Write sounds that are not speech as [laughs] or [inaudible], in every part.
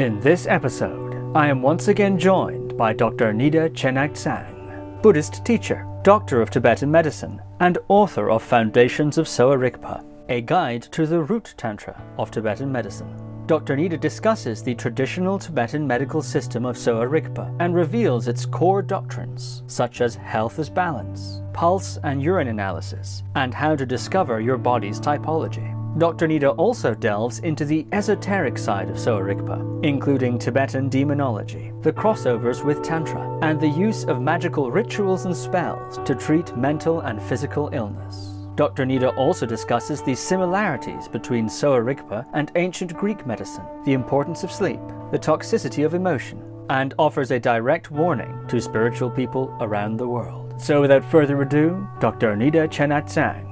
In this episode, I am once again joined by Dr. Nida Chenagtsang, Buddhist teacher, doctor of Tibetan medicine, and author of Foundations of Sowa Rigpa, a guide to the root tantra of Tibetan medicine. Dr. Nida discusses the traditional Tibetan medical system of Sowa Rigpa and reveals its core doctrines, such as health as balance, pulse and urine analysis, and how to discover your body's typology. Dr. Nida also delves into the esoteric side of Sowa Rigpa, including Tibetan demonology, the crossovers with Tantra, and the use of magical rituals and spells to treat mental and physical illness. Dr. Nida also discusses the similarities between Sowa Rigpa and ancient Greek medicine, the importance of sleep, the toxicity of emotion, and offers a direct warning to spiritual people around the world. So without further ado, Dr. Nida Chenagtsang.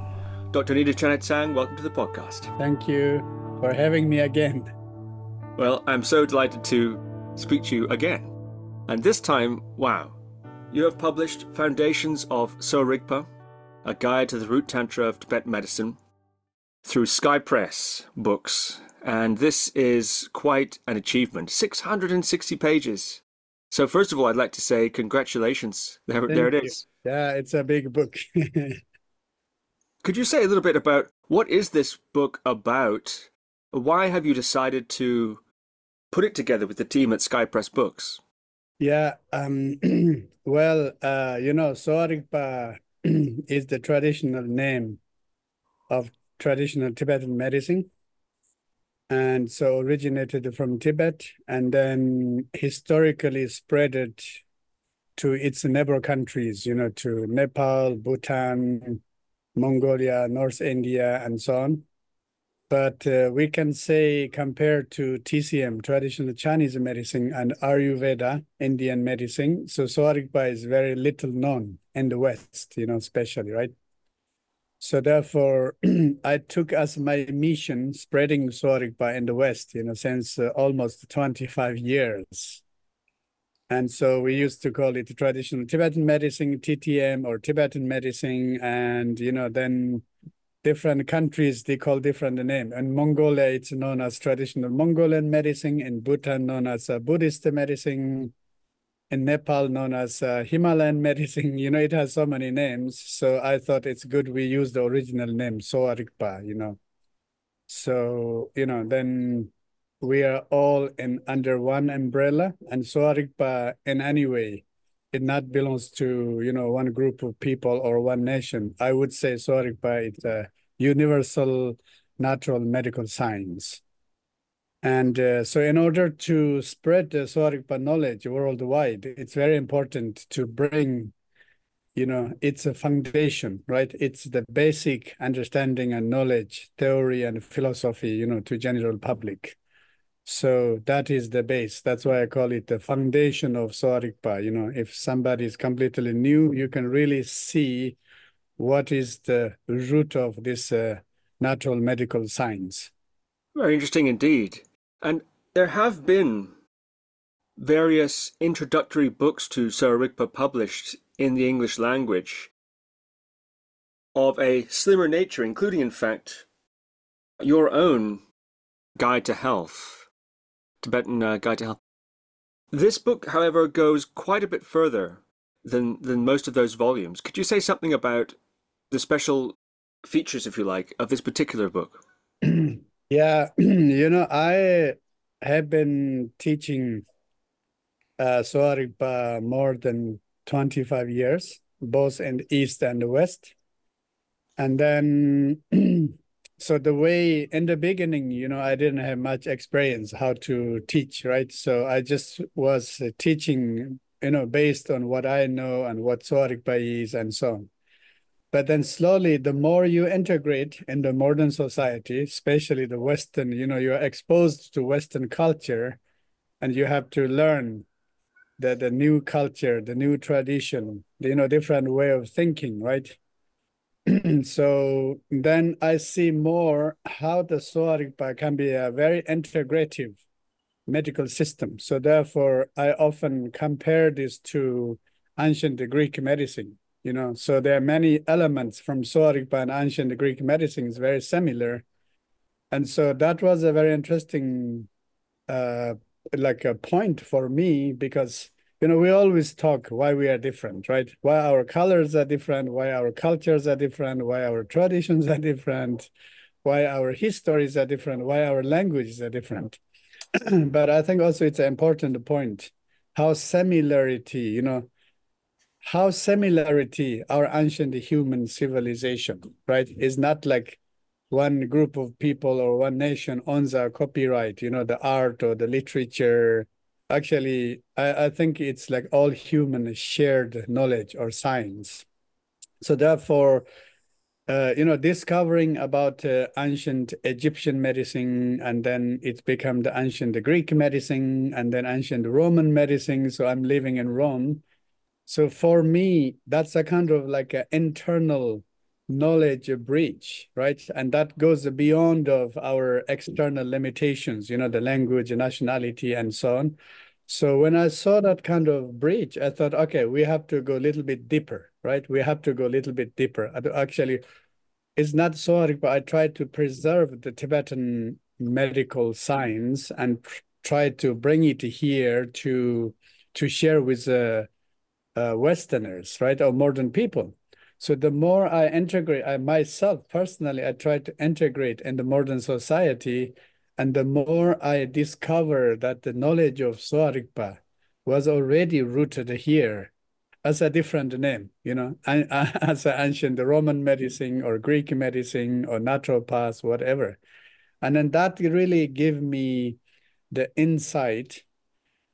Dr. Nida Chenagtsang, welcome to the podcast. Thank you for having me again. Well, I'm so delighted to speak to you again. And this time, wow, you have published Foundations of Sowa Rigpa, a guide to the root tantra of Tibetan medicine, through Sky Press books. And this is quite an achievement 660 pages. So, first of all, I'd like to say congratulations. There, there it you. Yeah, it's a big book. [laughs] Could you say a little bit about what is this book about? Why have you decided to put it together with the team at Sky Press Books? Yeah, um, [clears throat] well, uh, you know, Sowa Rigpa [clears throat] is the traditional name of traditional Tibetan medicine. And so originated from Tibet and then historically spread it to its neighbor countries, you know, to Nepal, Bhutan, Mongolia, North India, and so on. But uh, we can say compared to TCM, traditional Chinese medicine, and Ayurveda, Indian medicine, so Sowa Rigpa is very little known in the West, you know, especially, right? So therefore, [clears throat] I took as my mission spreading Sowa Rigpa in the West, you know, since uh, almost 25 years. And so we used to call it traditional Tibetan medicine, TTM, or Tibetan medicine. And, you know, then different countries, they call different name. In Mongolia, it's known as traditional Mongolian medicine. In Bhutan, known as uh, Buddhist medicine. In Nepal, known as uh, Himalayan [laughs] medicine. You know, it has so many names. So I thought it's good we use the original name, Sowa Rigpa, you know. So, you know, then we are all in under one umbrella and Sowa Rigpa in any way. It not belongs to you know one group of people or one nation. I would say Sowa Rigpa is a universal natural medical science. And uh, so in order to spread the Sowa Rigpa knowledge worldwide it's very important to bring you know it's a foundation right? It's the basic understanding and knowledge theory and philosophy you know to general public so that is the base. That's why I call it the foundation of Sowa Rigpa. You know, if somebody is completely new, you can really see what is the root of this uh, natural medical science. Very interesting indeed. And there have been various introductory books to Sowa Rigpa published in the English language of a slimmer nature, including, in fact, your own Guide to Health Tibetan uh, Guide to Health. This book, however, goes quite a bit further than than most of those volumes. Could you say something about the special features, if you like, of this particular book? [clears throat] yeah, [clears throat] you know, I have been teaching uh, Sowa Rigpa more than 25 years, both in the East and the West. And then [clears throat] so the way in the beginning you know i didn't have much experience how to teach right? So i just was teaching you know based on what i know and what Sowa Rigpa is and so on. But then slowly the more you integrate in the modern society especially the western you know you're exposed to western culture and you have to learn the, the new culture the new tradition the, you know different way of thinking right [clears throat] so then I see more how the Sowa Rigpa can be a very integrative medical system. So therefore, I often compare this to ancient Greek medicine. You know, so there are many elements from Sowa Rigpa and ancient Greek medicine is very similar, and so that was a very interesting uh, like a point for me because you know we always talk why we are different, right? Why our colors are different, why our cultures are different, why our traditions are different, why our histories are different, why our languages are different. [clears throat] but I think also it's an important point how similarity, you know, how similarity our ancient human civilization, right, is not like one group of people or one nation owns our copyright, you know, the art or the literature. Actually, I, I think it's like all human shared knowledge or science. So therefore, uh, you know, discovering about uh, ancient Egyptian medicine, and then it's become the ancient Greek medicine, and then ancient Roman medicine. So I'm living in Rome. So for me, that's a kind of like an internal knowledge breach, right? And that goes beyond of our external limitations, you know, the language, nationality, and so on. So when I saw that kind of breach, I thought, okay, we have to go a little bit deeper, right? We have to go a little bit deeper. Actually, it's not so, hard, but I tried to preserve the Tibetan medical science and try to bring it here to to share with uh, uh, Westerners, right, or modern people. So the more I integrate, I myself personally, I try to integrate in the modern society, and the more I discover that the knowledge of Sowa was already rooted here as a different name, you know, [laughs] as an ancient Roman medicine or Greek medicine or naturopath, whatever. And then that really gave me the insight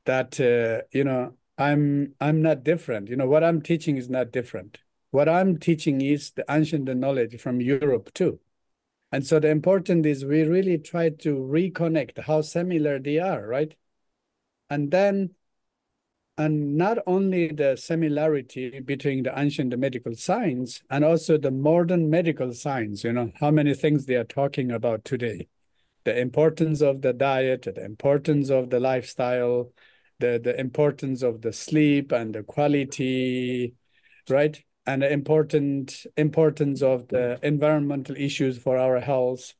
that, uh, you know, I'm I'm not different. You know, what I'm teaching is not different. What I'm teaching is the ancient knowledge from Europe too. And so the important is we really try to reconnect how similar they are, right? And then, and not only the similarity between the ancient medical science and also the modern medical science, you know, how many things they are talking about today. The importance of the diet, the importance of the lifestyle, the, the importance of the sleep and the quality, right? And the important importance of the environmental issues for our health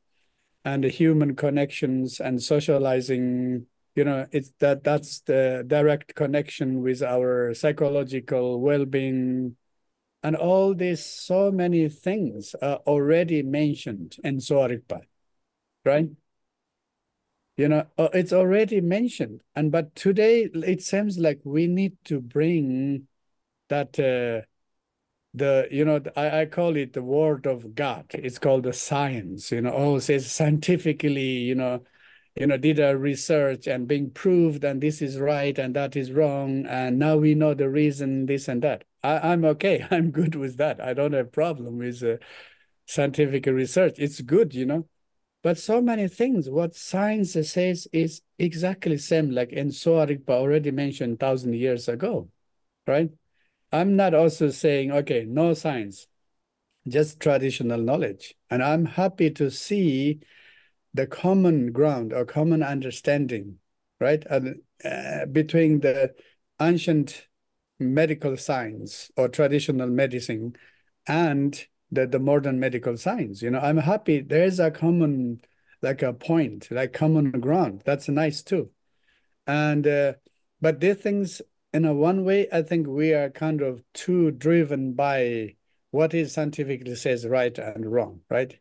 and the human connections and socializing you know it's that that's the direct connection with our psychological well-being. And all these so many things are already mentioned in Sowa right? You know uh, it's already mentioned. And but today it seems like we need to bring that uh, the you know I, I call it the word of God. It's called the science. You know, oh, says scientifically. You know, you know, did a research and being proved, and this is right and that is wrong, and now we know the reason this and that. I, I'm okay. [laughs] I'm good with that. I don't have problem with uh, scientific research. It's good, you know. But so many things, what science says is exactly same, like in Sowa Rigpa already mentioned thousand years ago, right? I'm not also saying, okay, no science, just traditional knowledge. And I'm happy to see the common ground or common understanding, right, uh, between the ancient medical science or traditional medicine and the, the modern medical science. You know, I'm happy there's a common, like a point, like common ground. That's nice too. And, uh, but these things in a one way, I think we are kind of too driven by what is scientifically says right and wrong, right?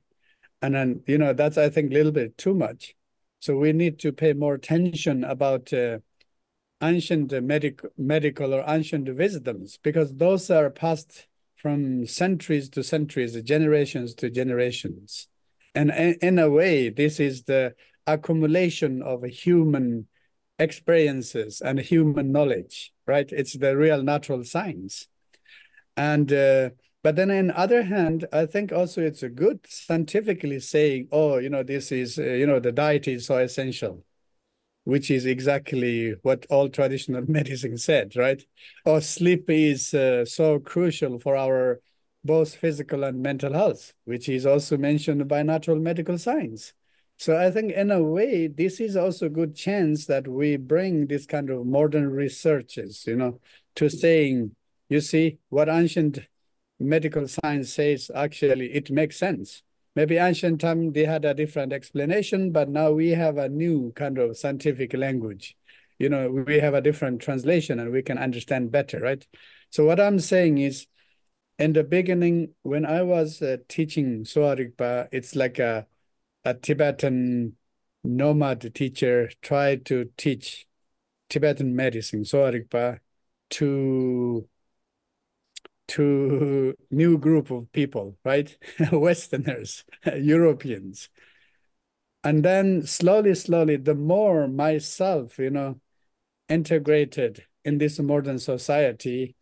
And then, you know, that's, I think, a little bit too much. So we need to pay more attention about uh, ancient medic medical or ancient wisdoms, because those are passed from centuries to centuries, generations to generations. And in a way, this is the accumulation of human experiences and human knowledge, right? It's the real natural science. And uh, but then on the other hand, I think also it's a good scientifically saying, oh, you know, this is, uh, you know, the diet is so essential, which is exactly what all traditional [laughs] medicine said, right? Or sleep is uh, so crucial for our both physical and mental health, which is also mentioned by natural medical science. So I think in a way, this is also a good chance that we bring this kind of modern researches, you know, to saying, you see, what ancient medical science says, actually, it makes sense. Maybe ancient time, they had a different explanation, but now we have a new kind of scientific language. you know, we have a different translation and we can understand better, right? So what I'm saying is, in the beginning, when I was uh, teaching Sowa Rigpa, it's like a, a Tibetan nomad teacher tried to teach Tibetan medicine, Sowa Rigpa, to to new group of people, right? [laughs] Westerners, [laughs] Europeans. And then slowly, slowly, the more myself, you know, integrated in this modern society,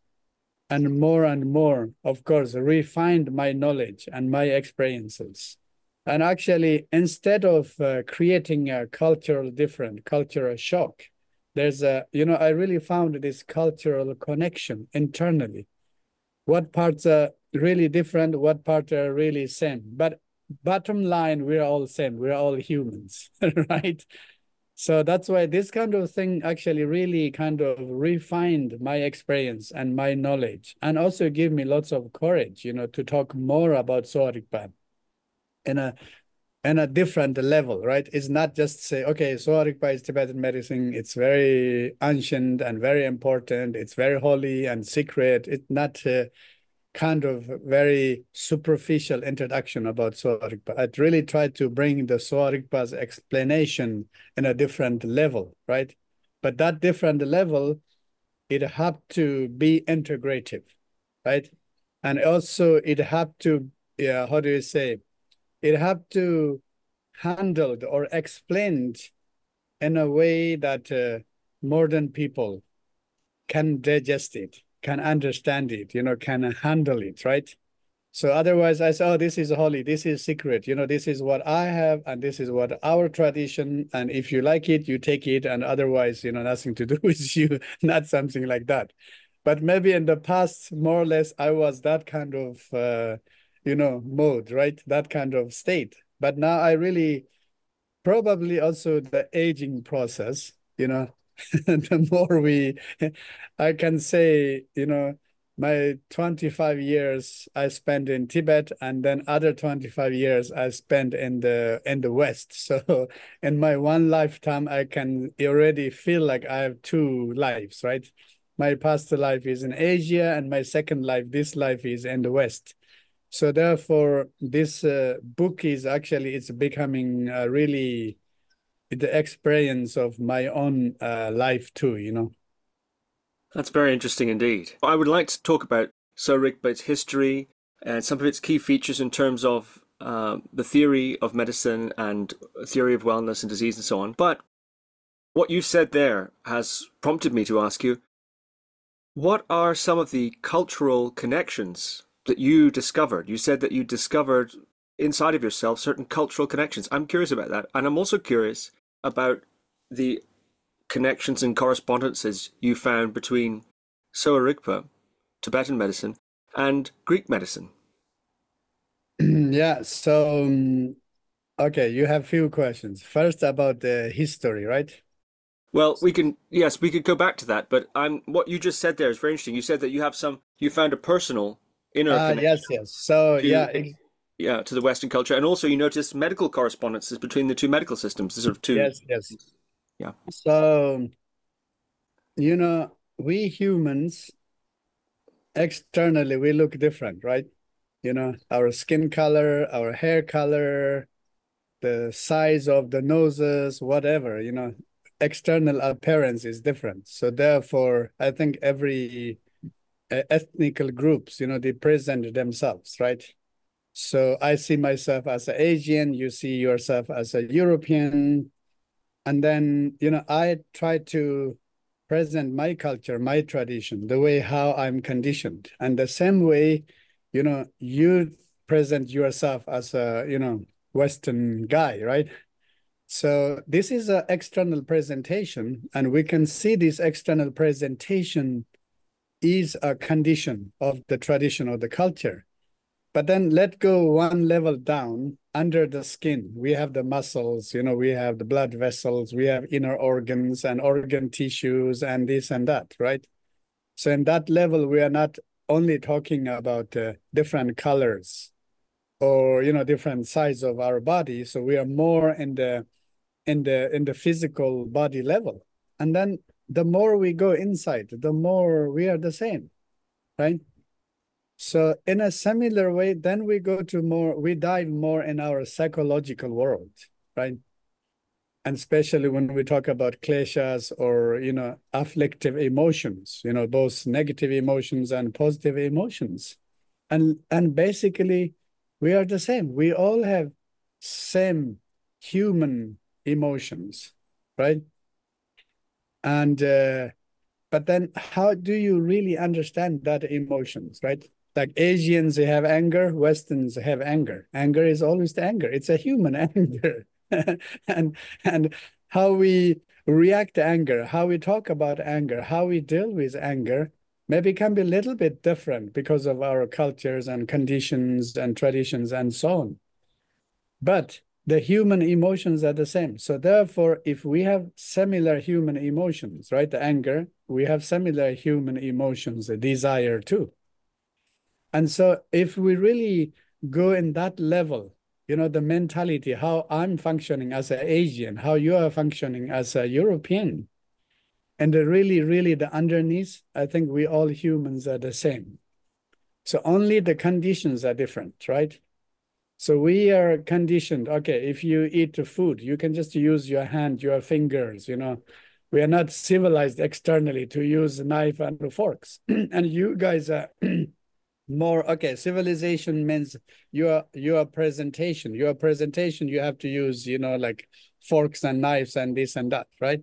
and more and more, of course, refined my knowledge and my experiences. And actually, instead of uh, creating a cultural different, cultural shock, there's a, you know, I really found this cultural connection internally. What parts are really different, what parts are really same. But bottom line, we're all same. We're all humans, [laughs] right? So that's why this kind of thing actually really kind of refined my experience and my knowledge and also give me lots of courage, you know, to talk more about Sowa Rigpa in a in a different level, right? It's not just say, okay, Sowa Rigpa is Tibetan medicine. It's very ancient and very important. It's very holy and secret. It's not uh, kind of very superficial introduction about Sowa Rigpa. I really tried to bring the Sowa Rigpa's explanation in a different level, right? But that different level, it had to be integrative, right? And also it had to, yeah, how do you say, it had to handled or explained in a way that uh, modern people can digest it can understand it, you know, can handle it, right? So otherwise I say, oh, this is holy, this is secret, you know, this is what I have and this is what our tradition. And if you like it, you take it. And otherwise, you know, nothing to do [laughs] with you, not something like that. But maybe in the past, more or less, I was that kind of, uh, you know, mode, right? That kind of state. But now I really, probably also the aging process, you know, [laughs] the more we, I can say, you know, my 25 years I spent in Tibet and then other 25 years I spent in the in the West. [laughs] So in my one lifetime, I can already feel like I have two lives, right? My past life is in Asia and my second life, this life is in the West. So therefore, this uh, book is actually, it's becoming uh, really the experience of my own uh, life too, you know. That's very interesting indeed. I would like to talk about Sowa Rigpa's history and some of its key features in terms of uh, the theory of medicine and theory of wellness and disease and so on. But what you said there has prompted me to ask you what are some of the cultural connections that you discovered? You said that you discovered inside of yourself certain cultural connections. I'm curious about that. And I'm also curious about the connections and correspondences you found between Sowa Rigpa, Tibetan medicine, and Greek medicine. [clears throat] yeah, so um, okay, you have few questions. First about the history, right? Well, we can yes, we could go back to that, but I'm what you just said there is very interesting. You said that you have some you found a personal uh, yes, yes. So to, yeah, yeah, to the Western culture, and also you notice medical correspondences between the two medical systems. The sort of two. Yes, yes. Yeah. So, you know, we humans externally we look different, right? You know, our skin color, our hair color, the size of the noses, whatever. You know, external appearance is different. So therefore, I think every Uh, ethnical groups, you know, they present themselves, right? So I see myself as an Asian, you see yourself as a European. And then, you know, I try to present my culture, my tradition, the way how I'm conditioned. And the same way, you know, you present yourself as a, you know, Western guy, right? So this is an external presentation, and we can see this external presentation is a condition of the tradition or the culture. But then let go one level down under the skin. We have the muscles, you know, we have the blood vessels, we have inner organs and organ tissues and this and that, right? So in that level, we are not only talking about uh, different colors or you know different size of our body. So we are more in the in the in the physical body level. And then the more we go inside, the more we are the same, right? So in a similar way, then we go to more, we dive more in our psychological world, right? And especially when we talk about kleshas or, you know, afflictive emotions, you know, both negative emotions and positive emotions. And, and basically, we are the same. We all have same human emotions, right? And uh, but then how do you really understand that emotions, right? Like Asians they have anger, Westerns have anger. Anger is always the anger. It's a human [laughs] anger. and and how we react to anger, how we talk about anger, how we deal with anger maybe can be a little bit different because of our cultures and conditions and traditions and so on. But the human emotions are the same. So therefore, if we have similar human emotions, right, the anger, we have similar human emotions, the desire too. And so if we really go in that level, you know, the mentality, how I'm functioning as an Asian, how you are functioning as a European, and really, really the underneath, I think we all humans are the same. So only the conditions are different, right? So we are conditioned. Okay, if you eat food, you can just use your hand, your fingers. You know, we are not civilized externally to use knife and forks. [clears throat] and you guys are [clears throat] more okay. Civilization means your your presentation. Your presentation, you have to use, you know, like forks and knives and this and that, right?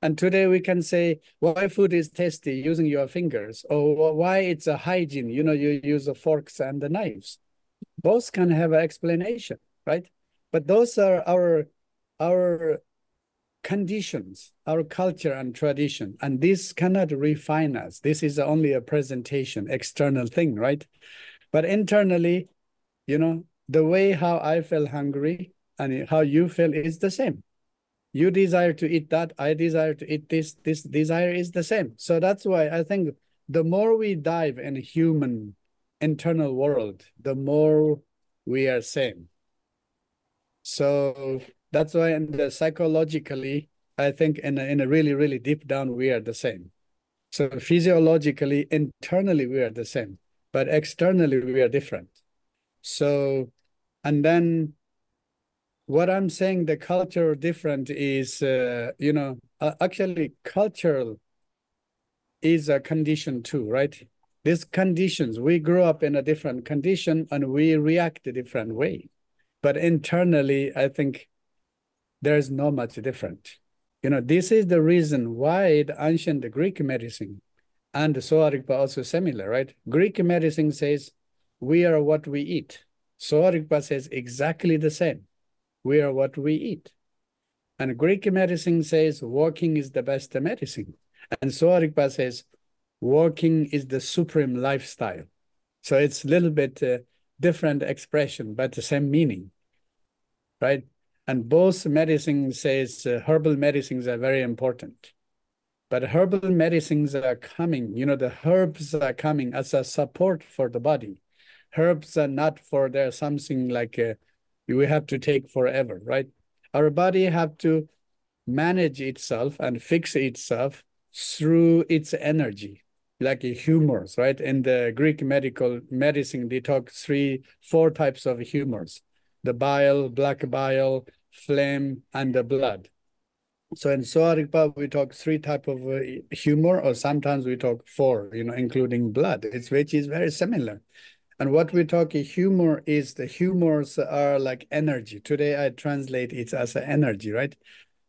And today we can say why food is tasty using your fingers, or why it's a hygiene. You know, you use the forks and the knives both can have an explanation, right? But those are our our conditions, our culture and tradition, and this cannot refine us. This is only a presentation, external thing, right? But internally, you know, the way how I feel hungry and how you feel is the same. You desire to eat that, I desire to eat this, this desire is the same. So that's why I think the more we dive in human internal world, the more we are same. So that's why the psychologically, I think in a, in a really, really deep down, we are the same. So physiologically, internally, we are the same, but externally, we are different. So, and then what I'm saying, the culture different is, uh, you know, uh, actually cultural is a condition too, right? These conditions, we grew up in a different condition and we react a different way. But internally, I think there's not much different. You know, this is the reason why the ancient Greek medicine and the Sowa Rigpa also similar, right? Greek medicine says, we are what we eat. Sowa Rigpa says exactly the same. We are what we eat. And Greek medicine says walking is the best medicine. And Sowa Rigpa says Walking is the supreme lifestyle. So it's a little bit uh, different expression, but the same meaning, right? And both medicine says uh, herbal medicines are very important. But herbal medicines are coming, you know, the herbs are coming as a support for the body. Herbs are not for there something like uh, we have to take forever, right? Our body have to manage itself and fix itself through its energy like humors, right? In the Greek medical medicine, they talk three, four types of humors: the bile, black bile, phlegm, and the blood. So in Sowa Rigpa, we talk three type of uh, humor, or sometimes we talk four, you know, including blood. It's which is very similar. And what we talk humor is the humors are like energy. Today I translate it as energy, right?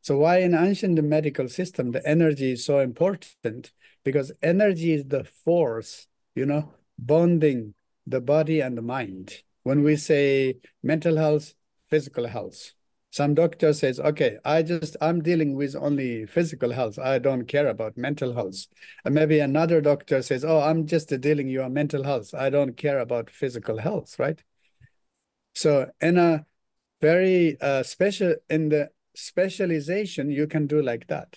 So why in ancient medical system the energy is so important? Because energy is the force, you know, bonding the body and the mind. When we say mental health, physical health, some doctor says, okay, I just, I'm dealing with only physical health. I don't care about mental health. And maybe another doctor says, oh, I'm just dealing your mental health. I don't care about physical health, right? So in a very uh, special, in the specialization, you can do like that.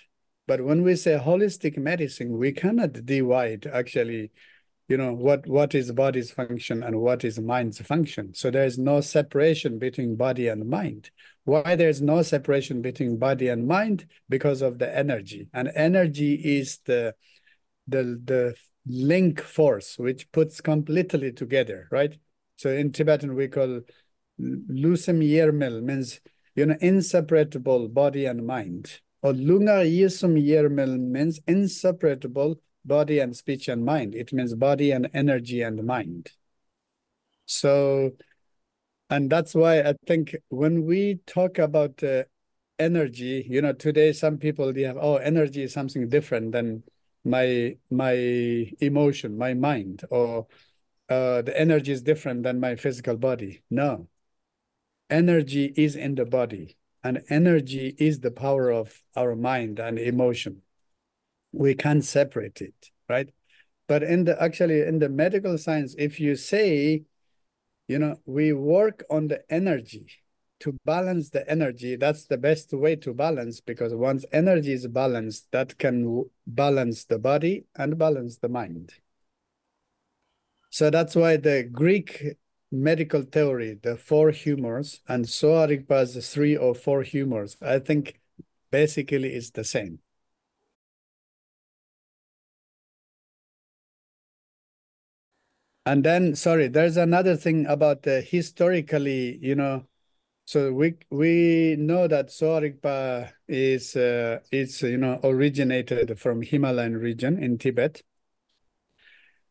But when we say holistic medicine, we cannot divide actually, you know what what is body's function and what is mind's function. So there is no separation between body and mind. Why there's no separation between body and mind? Because of the energy. And energy is the the the link force which puts completely together right? So in tibetan we call lusum yermel means you know inseparable body and mind or lunga yisum yermel means inseparable body and speech and mind. It means body and energy and mind. So, and that's why I think when we talk about uh, energy, you know, today some people they have oh, energy is something different than my my emotion, my mind, or uh, the energy is different than my physical body. No, energy is in the body, and energy is the power of our mind and emotion we can't separate it, right? But in the actually in the medical science, if you say, you know, we work on the energy to balance the energy, that's the best way to balance because once energy is balanced, that can balance the body and balance the mind. So that's why the Greek medical theory, the four humors, and Rigpa's three or four humors, I think basically is the same. And then, sorry, there's another thing about uh, historically, you know, so we we know that Sowa Rigpa is uh, is you know originated from Himalayan region in Tibet,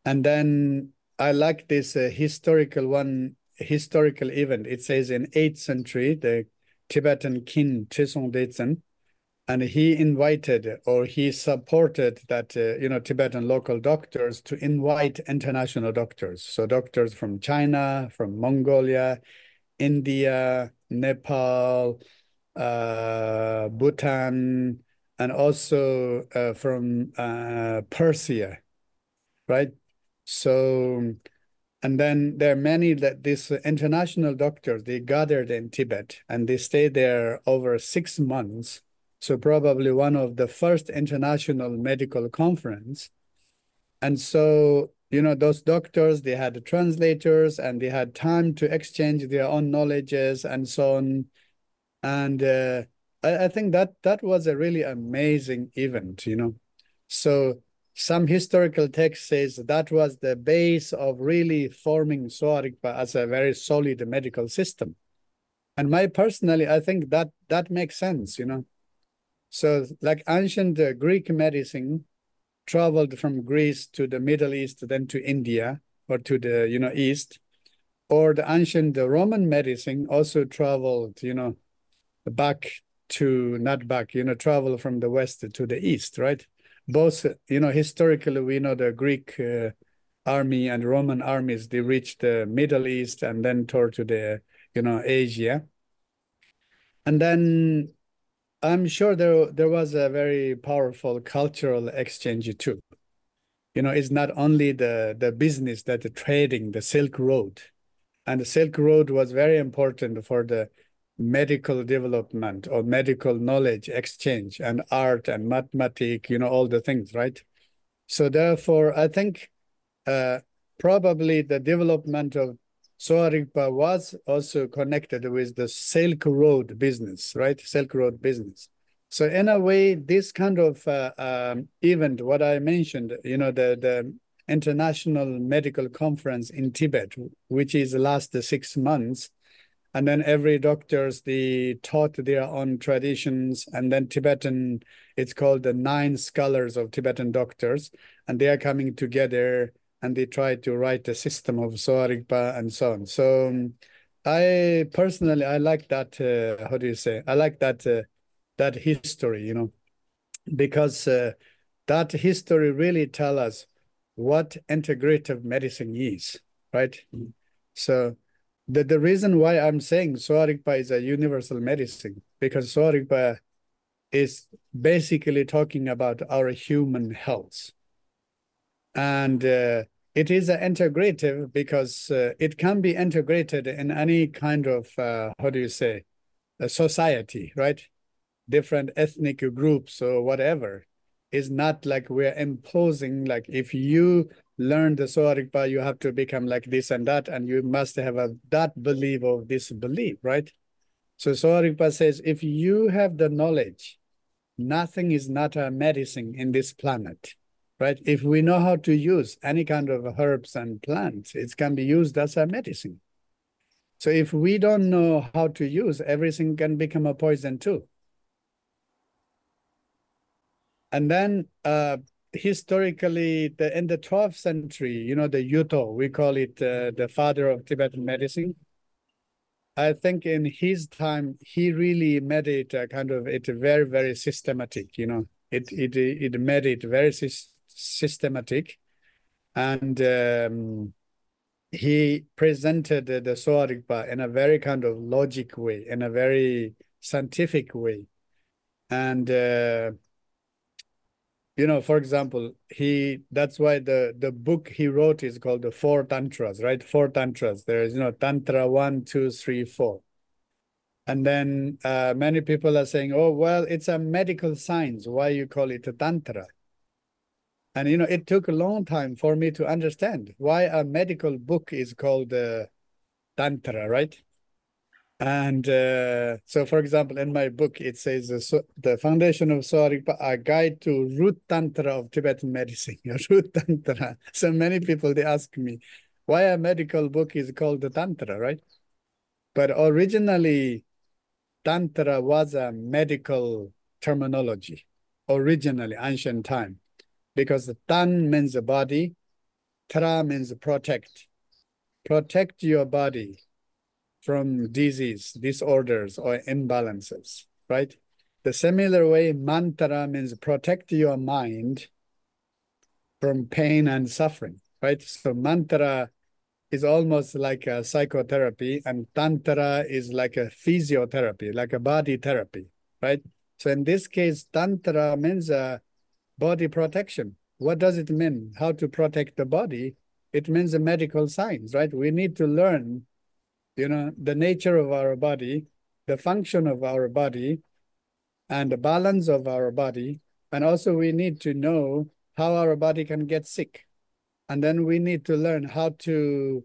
and then I like this uh, historical one historical event. It says in eighth century, the Tibetan king Trisong Detsen and he invited or he supported that uh, you know Tibetan local doctors to invite international doctors so doctors from China from Mongolia India Nepal uh, Bhutan and also uh, from uh, Persia right so and then there are many that these international doctors they gathered in Tibet and they stayed there over six months so probably one of the first international medical conference. And so, you know, those doctors, they had translators and they had time to exchange their own knowledges and so on. And uh, I, I think that that was a really amazing event, you know. So some historical text says that was the base of really forming Sowa Rigpa as a very solid medical system. And my personally, I think that that makes sense, you know. So like ancient Greek medicine traveled from Greece to the Middle East, then to India or to the, you know, East, or the ancient Roman medicine also traveled, you know, back to, not back, you know, travel from the West to the East, right? Both, you know, historically, we know the Greek uh, army and Roman armies, they reached the Middle East and then toward to the, you know, Asia. And then I'm sure there there was a very powerful cultural exchange too. You know, it's not only the the business that the trading, the Silk Road, and the Silk Road was very important for the medical development or medical knowledge exchange and art and mathematics. You know, all the things, right? So therefore, I think uh, probably the development of Sowa was also connected with the Silk Road business, right? Silk Road business. So in a way, this kind of uh, um, event, what I mentioned, you know, the the international medical conference in Tibet, which is last six months, and then every doctors they taught their own traditions, and then Tibetan, it's called the nine scholars of Tibetan doctors, and they are coming together and they try to write a system of Sowa Rigpa and so on. So um, I personally, I like that, uh, how do you say? I like that, uh, that history, you know, because uh, that history really tell us what integrative medicine is, right? Mm -hmm. So the, the reason why I'm saying Sowa is a universal medicine, because Sowa is basically talking about our human health. And uh, it is integrative because uh, it can be integrated in any kind of uh, how do you say a society right? Different ethnic groups or whatever is not like we're imposing, like if you learn the Sowa Rigpa, you have to become like this and that, and you must have a that belief or this belief, right? So Sowa Rigpa says, if you have the knowledge, nothing is not a medicine in this planet, right? If we know how to use any kind of herbs and plants, it can be used as a medicine. So if we don't know how to use, everything can become a poison too. And then uh, historically, the, in the 12th century, you know, the Yuthok, we call it uh, the father of Tibetan medicine. I think in his time, he really made it a kind of it very, very systematic, you know, it, it, it made it very systematic. And um, he presented the Sowa Rigpa in a very kind of logic way, in a very scientific way. And uh, you know, for example, he that's why the the book he wrote is called the Four Tantras, right? Four Tantras. There is, you know, Tantra one, two, three, four. And then uh, many people are saying, oh, well, it's a medical science. Why you call it a Tantra? And, you know, it took a long time for me to understand why a medical book is called uh, Tantra, right? And uh, so, for example, in my book, it says so the foundation of Sowa Rigpa, a guide to root tantra of Tibetan medicine, [laughs] root tantra. So many people, they ask me, why a medical book is called the tantra, right? But originally, tantra was a medical terminology, originally, ancient time, because the tan means the body, tra means protect. Protect your body from disease, disorders, or imbalances, right? The similar way, mantra means protect your mind from pain and suffering, right? So mantra is almost like a psychotherapy and tantra is like a physiotherapy, like a body therapy, right? So in this case, tantra means a body protection. What does it mean? How to protect the body? It means a medical science, right? We need to learn you know, the nature of our body, the function of our body, and the balance of our body. And also we need to know how our body can get sick. And then we need to learn how to,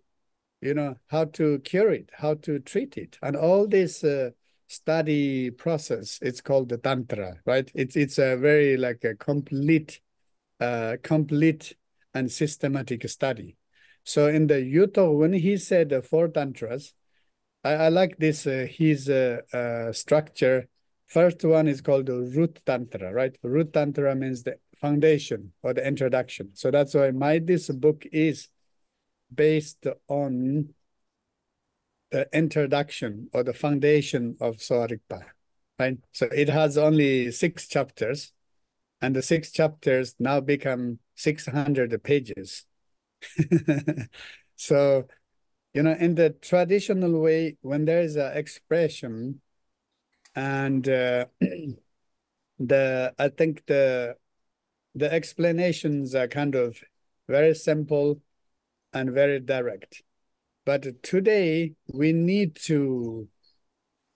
you know, how to cure it, how to treat it. And all this uh, study process, it's called the Tantra, right? It's, it's a very like a complete, uh, complete and systematic study. So in the Yuthok, when he said the four tantras, I, I like this uh, his uh, uh, structure. First one is called the root tantra, right? Root tantra means the foundation or the introduction. So that's why my this book is based on the introduction or the foundation of Sowa right? So it has only six chapters, and the six chapters now become 600 pages. [laughs] so, you know, in the traditional way, when there is an expression and uh, [clears throat] the, I think the, the explanations are kind of very simple and very direct. But today we need to,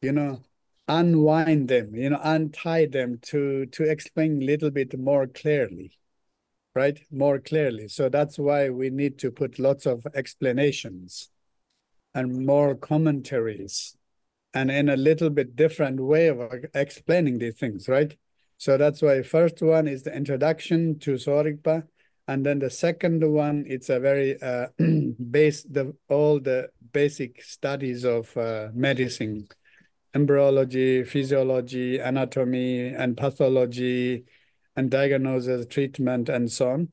you know, unwind them, you know, untie them to to explain a little bit more clearly right? More clearly. So that's why we need to put lots of explanations and more commentaries and in a little bit different way of explaining these things, right? So that's why first one is the introduction to Sowa Rigpa. And then the second one, it's a very uh, [clears throat] base, the all the basic studies of uh, medicine, embryology, physiology, anatomy, and pathology, and diagnosis, treatment, and so on.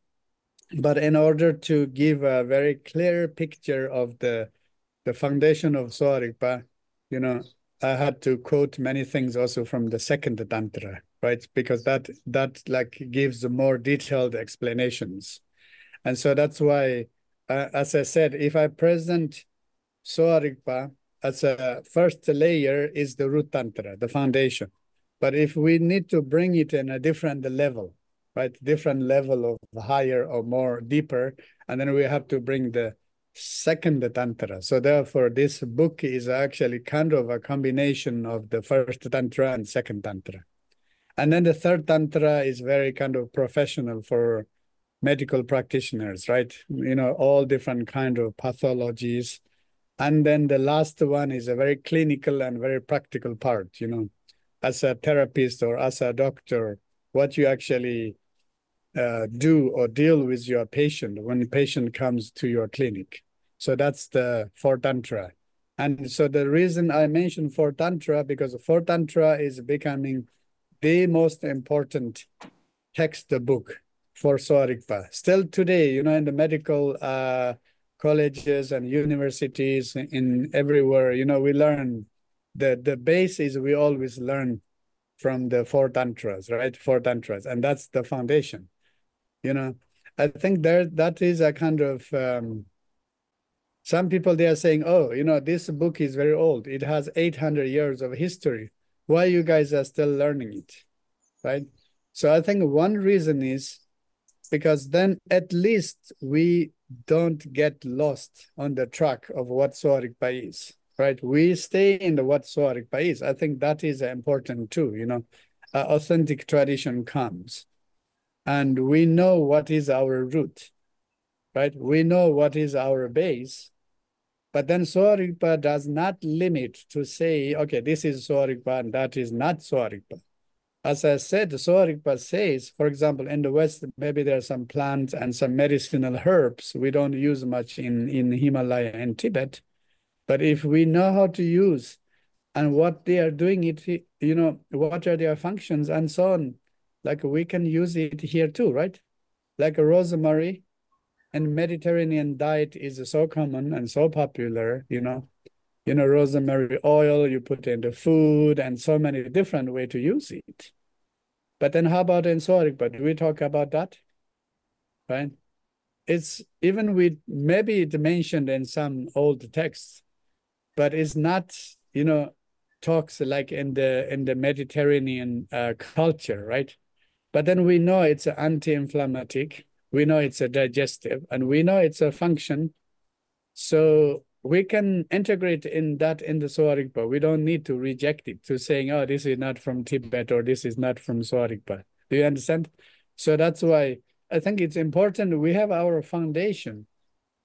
But in order to give a very clear picture of the, the foundation of Sowa Rigpa, you know, I had to quote many things also from the second Tantra, right? Because that that like gives more detailed explanations. And so that's why, uh, as I said, if I present Sowa Rigpa as a first layer is the root Tantra, the foundation. But if we need to bring it in a different level, right, different level of higher or more deeper, and then we have to bring the second tantra. So therefore, this book is actually kind of a combination of the first tantra and second tantra. And then the third tantra is very kind of professional for medical practitioners, right? You know, all different kind of pathologies. And then the last one is a very clinical and very practical part, you know, as a therapist or as a doctor, what you actually uh, do or deal with your patient when patient comes to your clinic. So that's the four tantra. And so the reason I mentioned four tantra because four tantra is becoming the most important textbook for Sowa Rigpa. Still today, you know, in the medical uh, colleges and universities in everywhere, you know, we learn the the base is we always learn from the four tantras, right? Four tantras, and that's the foundation. You know, I think there that is a kind of um, some people they are saying, oh, you know, this book is very old. It has 800 years of history. Why you guys are still learning it, right? So I think one reason is because then at least we don't get lost on the track of what Sowa Rigpa is, right? We stay in the what Sowa Rigpa is. I think that is important too, you know, uh, authentic tradition comes and we know what is our root, right? We know what is our base but then Sowa Rigpa does not limit to say, okay, this is Sowa Rigpa and that is not Sowa Rigpa. As I said, Sowa Rigpa says, for example, in the West, maybe there are some plants and some medicinal herbs we don't use much in, in Himalaya and Tibet. But if we know how to use and what they are doing, it you know, what are their functions and so on, like we can use it here too, right? Like rosemary, and Mediterranean diet is so common and so popular, you know, you know, rosemary oil, you put in the food and so many different way to use it. But then how about in But do we talk about that? Right? It's even we maybe it mentioned in some old texts, but it's not, you know, talks like in the in the Mediterranean uh, culture, right? But then we know it's anti-inflammatory we know it's a digestive and we know it's a function. So we can integrate in that in the Sowa Rigpa. We don't need to reject it to saying, oh, this is not from Tibet or this is not from Sowa Rigpa. Do you understand? So that's why I think it's important we have our foundation,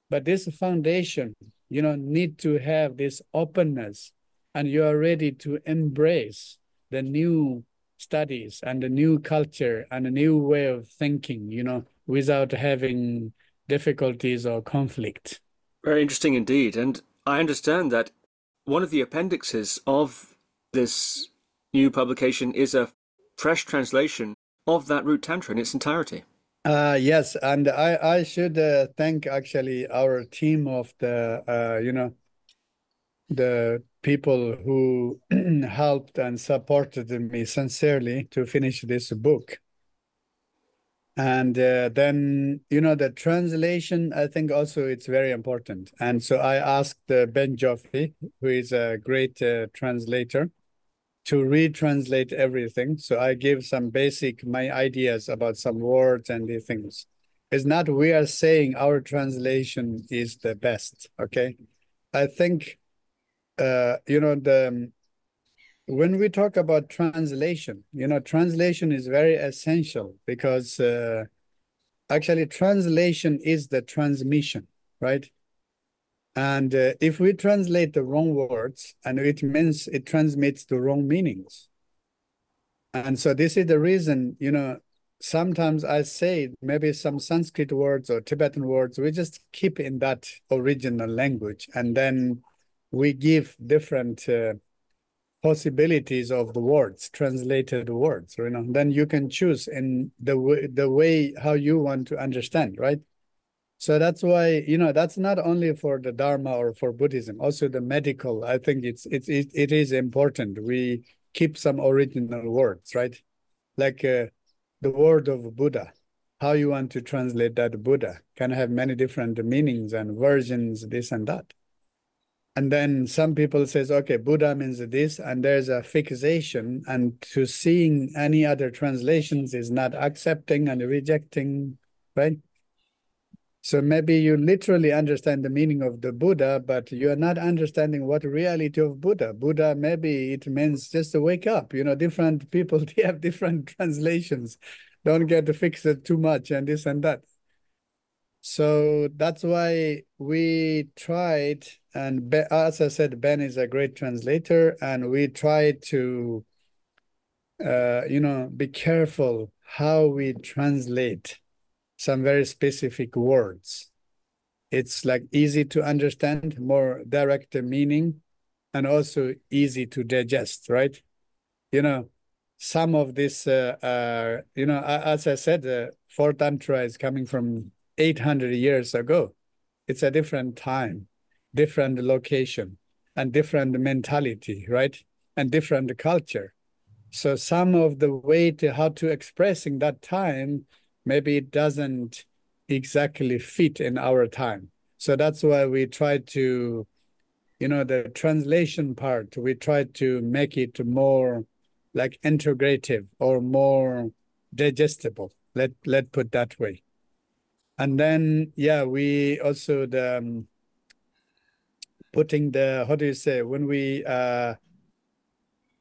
but this foundation, you know, need to have this openness and you are ready to embrace the new studies and the new culture and a new way of thinking, you know, without having difficulties or conflict. Very interesting indeed. And I understand that one of the appendixes of this new publication is a fresh translation of that root tantra in its entirety. Uh, yes, and I I should uh, thank actually our team of the uh, you know the people who [clears throat] helped and supported me sincerely to finish this book. And uh, then, you know, the translation, I think also it's very important. And so I asked uh, Ben Joffe, who is a great uh, translator, to retranslate everything. So I give some basic, my ideas about some words and these things. It's not we are saying our translation is the best, okay? I think, uh, you know, the when we talk about translation, you know, translation is very essential because uh, actually translation is the transmission, right? And uh, if we translate the wrong words, and it means it transmits the wrong meanings. And so this is the reason, you know, sometimes I say maybe some Sanskrit words or Tibetan words, we just keep in that original language. And then we give different uh, possibilities of the words, translated words, you know, then you can choose in the way, the way how you want to understand, right? So that's why, you know, that's not only for the Dharma or for Buddhism, also the medical, I think it's, it's, it, it is important. We keep some original words, right? Like uh, the word of Buddha, how you want to translate that Buddha can have many different meanings and versions, this and that and then some people says okay buddha means this and there's a fixation and to seeing any other translations is not accepting and rejecting right So maybe you literally understand the meaning of the Buddha, but you are not understanding what reality of Buddha. Buddha, maybe it means just to wake up. You know, different people, [laughs] they have different [laughs] translations. Don't get to fix it too much and this and that. So that's why we tried, and as I said, Ben is a great translator, and we tried to, uh, you know, be careful how we translate some very specific words. It's like easy to understand, more direct meaning, and also easy to digest, right? You know, some of this, uh, uh, you know, as I said, uh, Four Tantra is coming from 800 years ago. It's a different time, different location, and different mentality, right? And different culture. So some of the way to how to express in that time maybe it doesn't exactly fit in our time. So that's why we try to, you know, the translation part, we try to make it more like integrative or more digestible. Let let put that way. And then yeah, we also the um, putting the how do you say when we uh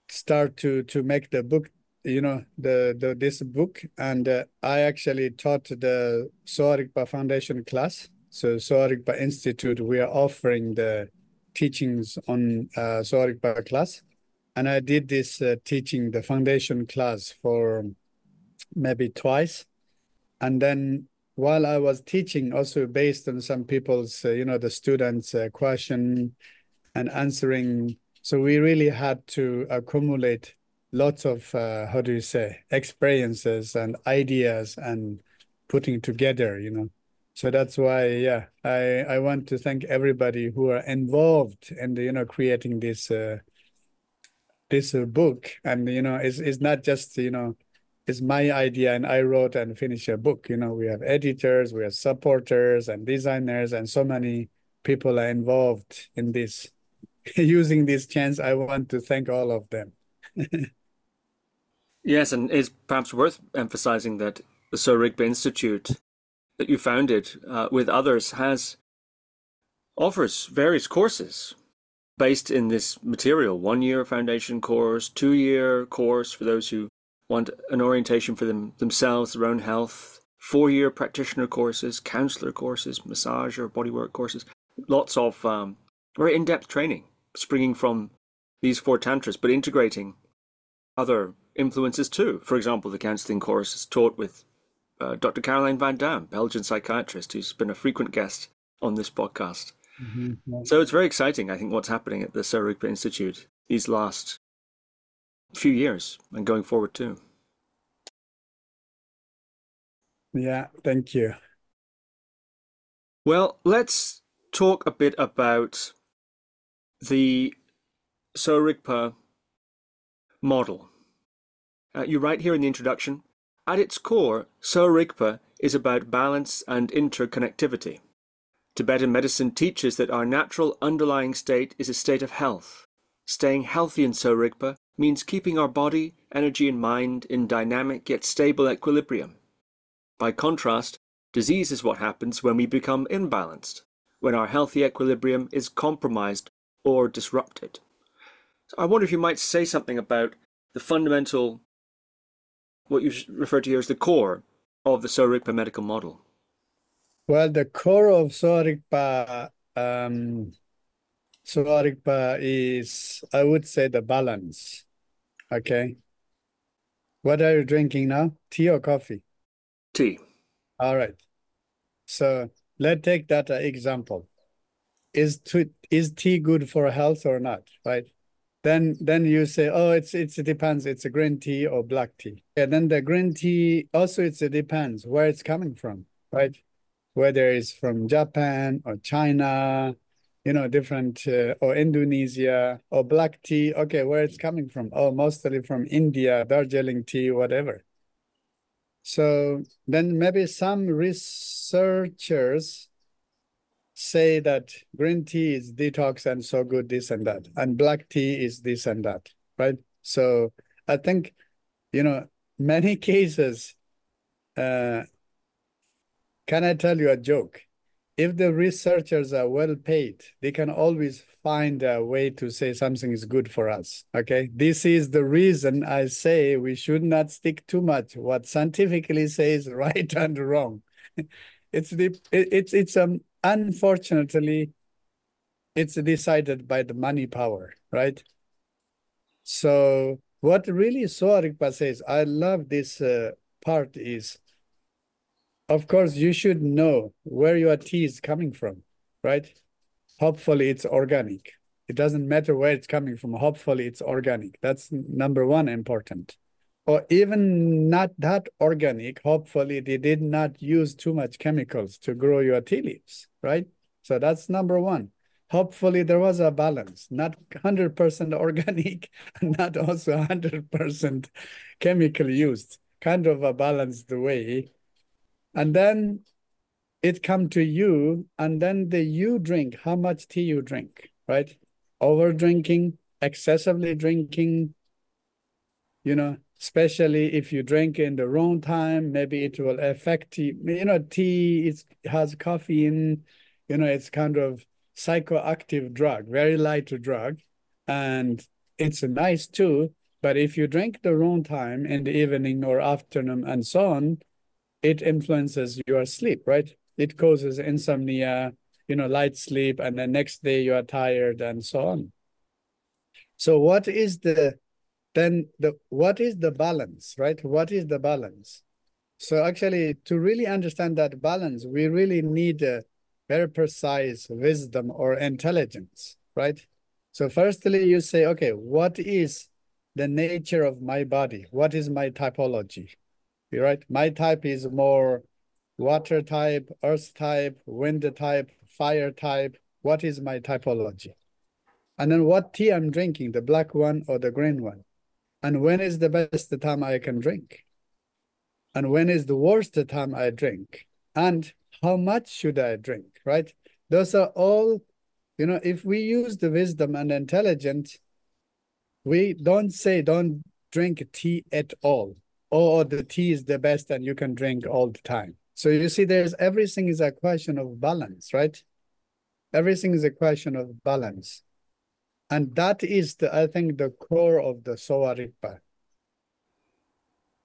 start to to make the book you know the, the this book and uh, i actually taught the Sowa Rigpa foundation class. So Sowa Rigpa institute we are offering the teachings on uh, Sowa class. And i did this uh, teaching the foundation class for maybe twice. And then while i was teaching also based on some people's uh, you know the students uh, question and answering. So we really had to accumulate lots of uh, how do you say experiences and ideas and putting together you know. So that's why yeah i i want to thank everybody who are involved in the, you know creating this uh, this uh, book. And you know it's, it's not just you know it's my idea and i wrote and finished a book. You know we have editors we have supporters and designers and so many people are involved in this [laughs] using this chance. I want to thank all of them. [laughs] Yes, and it's perhaps worth emphasizing that the Sowa Rigpa Institute that you founded uh, with others has offers various courses based in this material. One year foundation course, two year course for those who want an orientation for them themselves, their own health, four year practitioner courses, counselor courses, massage or bodywork courses, lots of um, very in depth training springing from these four tantras, but integrating other influences too. For example, the counseling course is taught with uh, Dr. Caroline Van Damme, Belgian psychiatrist, who's been a frequent guest on this podcast. Mm-hmm. So it's very exciting, I think, what's happening at the Sowa Rigpa Institute these last few years and going forward too. Yeah, thank you. Well, let's talk a bit about the Sowa Rigpa model. Uh, you write here in the introduction At its core, Sowa Rigpa is about balance and interconnectivity. Tibetan medicine teaches that our natural underlying state is a state of health. Staying healthy in Sowa Rigpa means keeping our body, energy, and mind in dynamic yet stable equilibrium. By contrast, disease is what happens when we become imbalanced, when our healthy equilibrium is compromised or disrupted. So I wonder if you might say something about the fundamental what you refer to here as the core of the Sowa Rigpa medical model? Well, the core of Sowa Rigpa, um, is, I would say, the balance. Okay. What are you drinking now? Tea or coffee? Tea. All right. So let's take that uh, example. Is, to, is tea good for health or not? Right then then you say oh it's it's it depends it's a green tea or black tea and then the green tea also it's it depends where it's coming from right whether it's from japan or china you know different uh, or indonesia or black tea okay where it's coming from oh mostly from india darjeeling tea whatever so then maybe some researchers say that green tea is detox and so good, this and that, and black tea is this and that, right? So I think, you know, many [laughs] cases, uh, can I tell you a joke? If the researchers are well paid, they can always find a way to say something is good for us. Okay, this is the reason I say we should not stick too much what scientifically says [laughs] right and wrong. [laughs] it's the it, it's it's um unfortunately it's decided by the money power, right? So what really Sowa Rigpa says, I love this uh, part is, of course, you should know where your tea is coming from, right? Hopefully it's organic. It doesn't matter where it's coming from. Hopefully it's organic. That's number one important. Or even not that organic, hopefully they did not use too much chemicals to grow your tea leaves, right? So that's number one hopefully there was a balance, not 100% [laughs] organic, not also 100% chemical used, kind of a balanced way. And then it come to you, and then the you drink, how much tea you drink, right? Over drinking, excessively drinking, you know, especially if you drink in the wrong time, maybe it will affect you. You know, tea it has caffeine, you know, it's kind of psychoactive drug, very light drug, and it's nice too. But if you drink the wrong time in the evening or afternoon and so on, it influences your sleep, right? It causes insomnia, you know, light sleep, and the next day you are tired and so on. So what is the then the what is the balance, right? What is the balance? So actually, to really understand that balance, we really need a very precise wisdom or intelligence, right? So firstly, you say, okay, what is the nature of my body? What is my typology? Right? My type is more water type, earth type, wind type, fire type. What is my typology? And then what tea I'm drinking, the black one or the green one? And when is the best time I can drink? And when is the worst time I drink? And how much should I drink, right? Those are all, you know, if we use the wisdom and intelligence, we don't say don't drink tea at all. Or the tea is the best and you can drink all the time. So you see, there's everything is a question of balance, right? Everything is a question of balance. And that is, the, I think, the core of the Sowa Rigpa.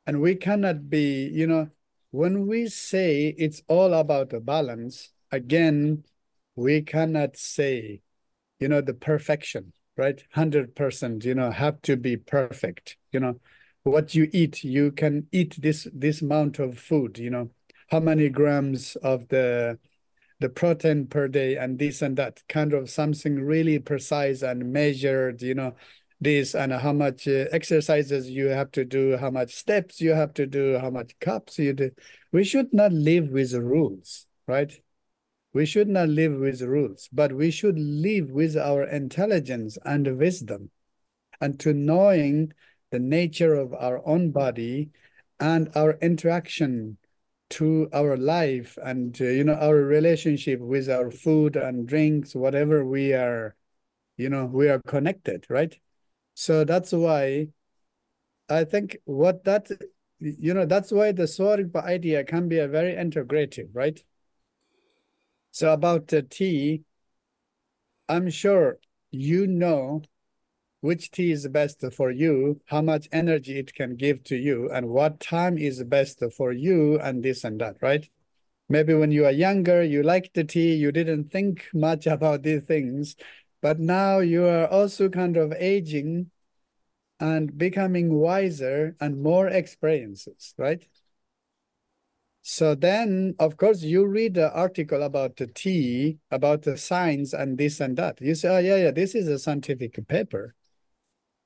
And we cannot be, you know, when we say it's all about a balance, again, we cannot say, you know, the perfection, right? 100%, you know, have to be perfect. You know, what you eat, you can eat this, this amount of food, you know, how many grams of the, the protein per day and this and that kind of something really precise and measured, you know, this and how much uh, exercises you have to do, how much steps you have to do, how much cups you do. We should not live with rules, right? We should not live with rules, but we should live with our intelligence and wisdom and to knowing the nature of our own body and our interaction to our life and uh, you know our relationship with our food and drinks whatever we are you know we are connected right so that's why I think what that, you know, that's why the Sowa Rigpa idea can be a very integrative, right? So about the tea, I'm sure you know which tea is best for you, how much energy it can give to you, and what time is best for you, and this and that, right? Maybe when you are younger, you liked the tea, you didn't think much about these things, but now you are also kind of aging and becoming wiser and more experiences, right? So then, of course, you read the article about the tea, about the science and this and that. You say, oh, yeah, yeah, this is a scientific paper.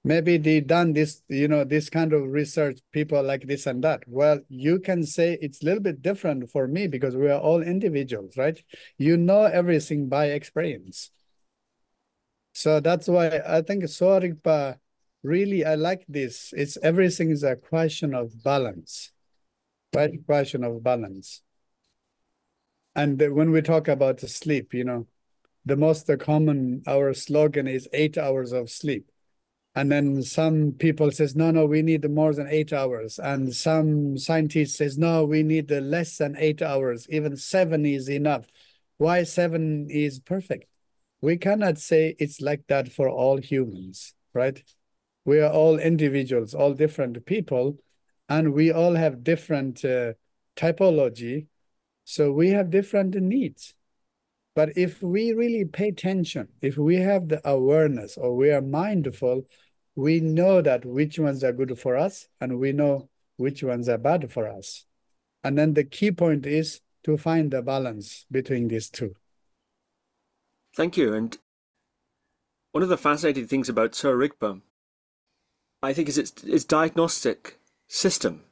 Maybe they done this, you know, this kind of research, people like this and that. Well, you can say it's a little bit different for me because we are all individuals, right? You know everything by experience. So that's why I think Sowa Rigpa really, I like this. It's everything is a question of balance, right? Question of balance. And when we talk about sleep, you know, the most common, our slogan is eight hours of sleep. And then some people says, no, no, we need more than eight hours. And some scientists says, no, we need less than eight hours. Even seven is enough. why seven is perfect. We cannot say it's like that for all humans, right? We are all individuals, all different people, and we all have different uh, typology. So we have different needs. But if we really pay attention, if we have the awareness or we are mindful, we know that which ones are good for us and we know which ones are bad for us. And then the key point is to find the balance between these two. Thank you. And one of the fascinating things about Sowa Rigpa, I think, is its, its diagnostic system.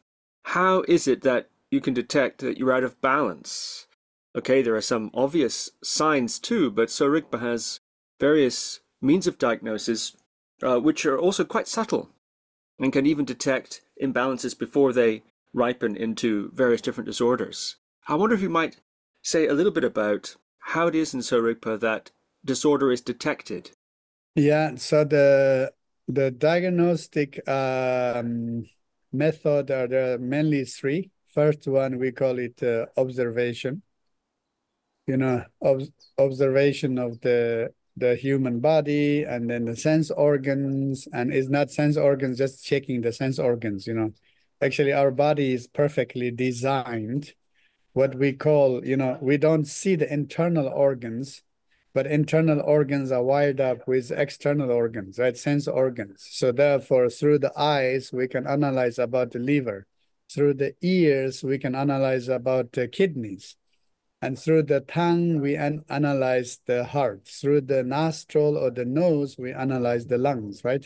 How is it that you can detect that you're out of balance? Okay, there are some obvious signs too, but Sowa Rigpa has various means of diagnosis uh, which are also quite subtle and can even detect imbalances before they ripen into various different disorders. I wonder if you might say a little bit about how it is in Sowa that disorder is detected. Yeah, so the the diagnostic um, method are there mainly three. First one we call it uh, observation. You know, ob observation of the the human body and then the sense organs. And it's not sense organs just checking the sense organs you know. Actually our body is perfectly designed what we call you know we don't see the internal organs but internal organs are wired up with external organs right? Sense organs. So therefore through the eyes we can analyze about the liver. Through the ears we can analyze about the kidneys and through the tongue, we an analyze the heart. Through the nostril or the nose, we analyze the lungs, right?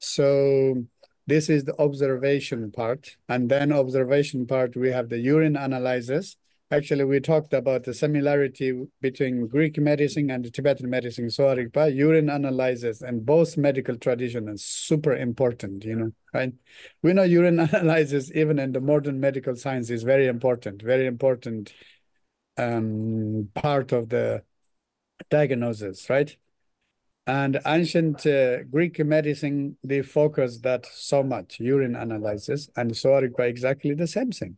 So this is the observation part. And then observation part, we have the urine analysis. Actually, we talked about the similarity between Greek medicine and Tibetan medicine, Sowa Rigpa, urine analysis, and both medical tradition is super important, you know, right? We know urine [laughs] analysis, even in the modern medical science, is very important, very important um, part of the diagnosis, right? And ancient uh, Greek medicine, they focus that so much, urine analysis, and Sowa Rigpa exactly the same thing.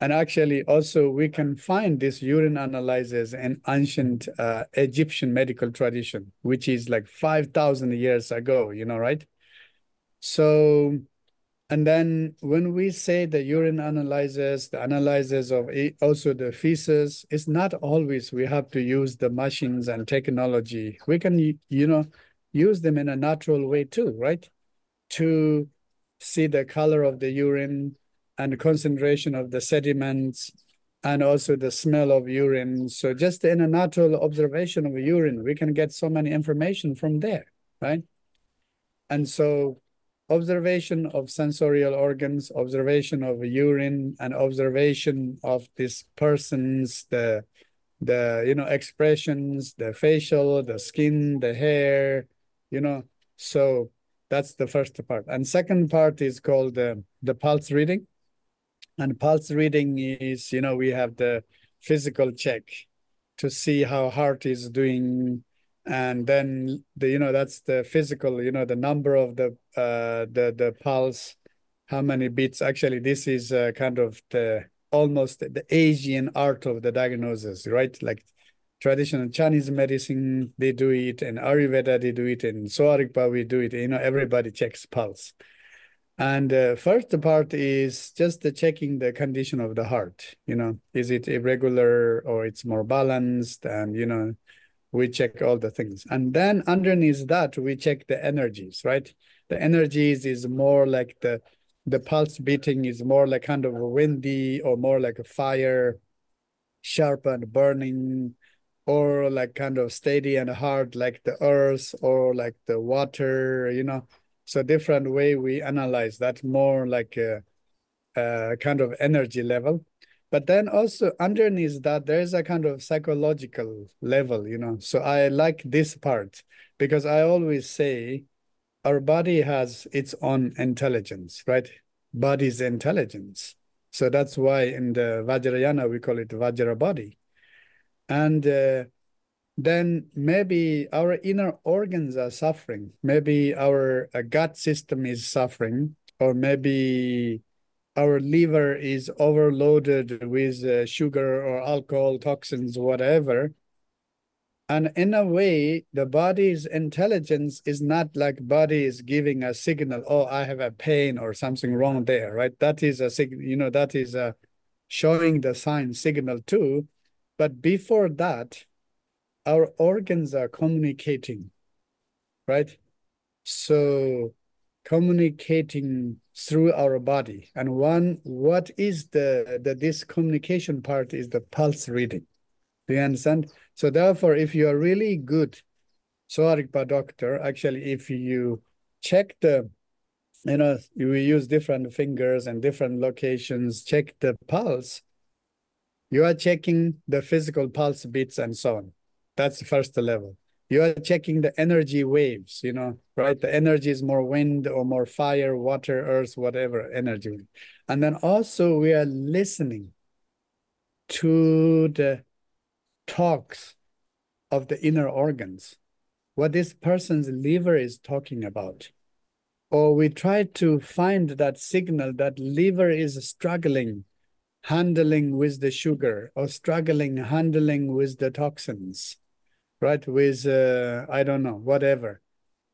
And actually, also, we can find this urine analysis in ancient uh, Egyptian medical tradition, which is like 5,000 years ago, you know, right? So and then when we say the urine analysis, the analysis of also the feces, it's not always we have to use the machines and technology. We can, you know, use them in a natural way too, right? To see the color of the urine and concentration of the sediments and also the smell of urine. So just in a natural observation of urine, we can get so many information from there, right? And so observation of sensorial organs, observation of urine, and observation of this person's the the you know expressions, the facial, the skin, the hair, you know. So that's the first part. And second part is called the the pulse reading. And pulse reading is, you know, we have the physical check to see how heart is doing and then the you know that's the physical you know the number of the the the pulse how many beats actually this is uh, kind of the almost the asian art of the diagnosis right like traditional chinese medicine they do it in ayurveda they do it and Sowa Rigpa we do it you know everybody checks pulse and uh, first part is just the checking the condition of the heart you know is it irregular or it's more balanced and you know we check all the things. And then underneath that, we check the energies, right? The energies is more like the the pulse beating is more like kind of windy or more like a fire, sharp and burning, or like kind of steady and hard like the earth or like the water, you know. So different way we analyze that more like a, a kind of energy level but then also underneath that there is a kind of psychological level you know so i like this part because i always say our body has its own intelligence right? Body's intelligence. So that's why in the vajrayana we call it vajra body. And uh, then maybe our inner organs are suffering. Maybe our uh, gut system is suffering or maybe our liver is overloaded with uh, sugar or alcohol, toxins, whatever. And in a way, the body's intelligence is not like body is giving a signal, oh, I have a pain or something wrong there, right? That is a signal, you know, that is a showing the sign signal too. But before that, our organs are communicating, right? So communicating through our body. And one, what is the, the this communication part is the pulse reading. Do you understand? So therefore, if you are really good Sowa Rigpa doctor, actually, if you check the, you know, we use different fingers and different locations, check the pulse, you are checking the physical pulse beats and so on. That's the first level you are checking the energy waves, you know, right? The energy is more wind or more fire, water, earth, whatever energy. And then also we are listening to the talks of the inner organs, what this person's liver is talking about. Or we try to find that signal that liver is struggling, handling with the sugar or struggling, handling with the toxins right? With, uh, I don't know, whatever.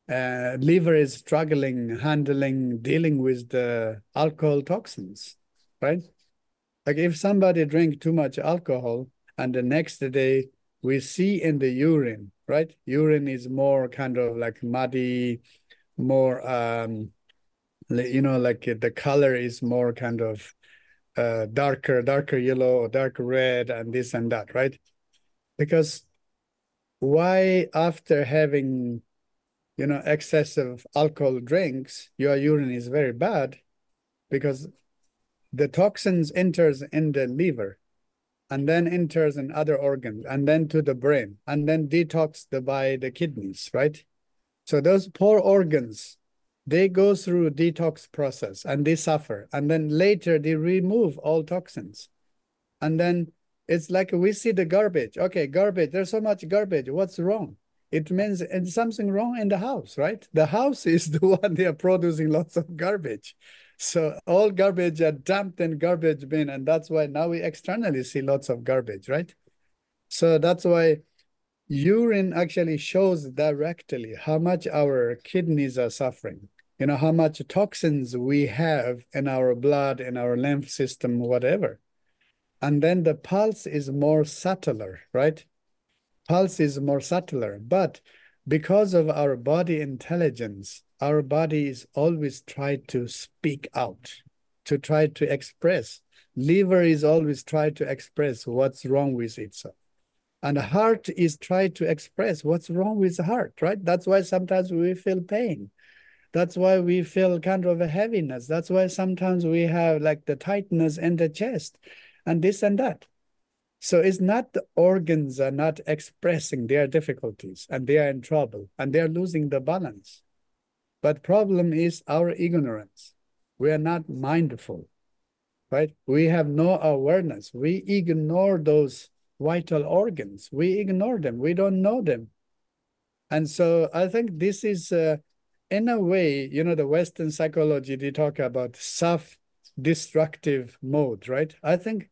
Uh, liver is struggling, handling, dealing with the alcohol toxins, right? Like if somebody drink too much alcohol and the next day we see in the urine, right? Urine is more kind of like muddy, more, um, you know, like the color is more kind of uh, darker, darker yellow or dark red and this and that, right? Because why after having you know excessive alcohol drinks your urine is very bad because the toxins enters in the liver and then enters in other organs and then to the brain and then detox the, by the kidneys right so those poor organs they go through detox process and they suffer and then later they remove all toxins and then it's like we see the garbage. Okay, garbage. There's so much garbage. What's wrong? It means it's something wrong in the house, right? The house [laughs] is the one they are producing lots of garbage. So all garbage are dumped in garbage bin, and that's why now we externally see lots of garbage, right? So that's why urine actually shows directly how much our kidneys are suffering. You know how much toxins we have in our blood, in our lymph system, whatever. And then the pulse is more subtler, right? Pulse is more subtler, but because of our body intelligence, our body is always try to speak out, to try to express. Liver is always try to express what's wrong with itself. And heart is try to express what's wrong with the heart, right? That's why sometimes we feel pain. That's why we feel kind of a heaviness. That's why sometimes we have like the tightness in the chest and this and that. So it's not the organs are not expressing their difficulties and they are in trouble and they are losing the balance. But problem is our ignorance. We are not mindful, right? We have no awareness. We ignore those vital organs. We ignore them. We don't know them. And so I think this is, uh, in a way, you know, the Western psychology, they talk about self-destructive mode, right? I think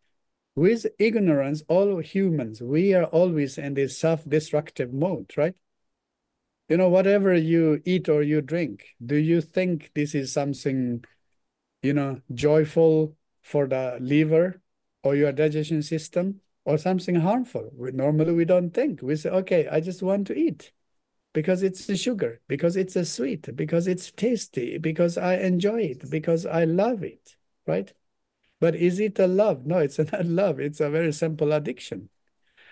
with ignorance, all humans, we are always in this self-destructive mode, right? You know, whatever you eat or you drink, do you think this is something, you know, joyful for the liver or your digestion system or something harmful? We, normally, we don't think. We say, okay, I just want to eat because it's a sugar, because it's a sweet, because it's tasty, because I enjoy it, because I love it, right? But is it a love? No, it's [laughs] not love. It's a very simple addiction.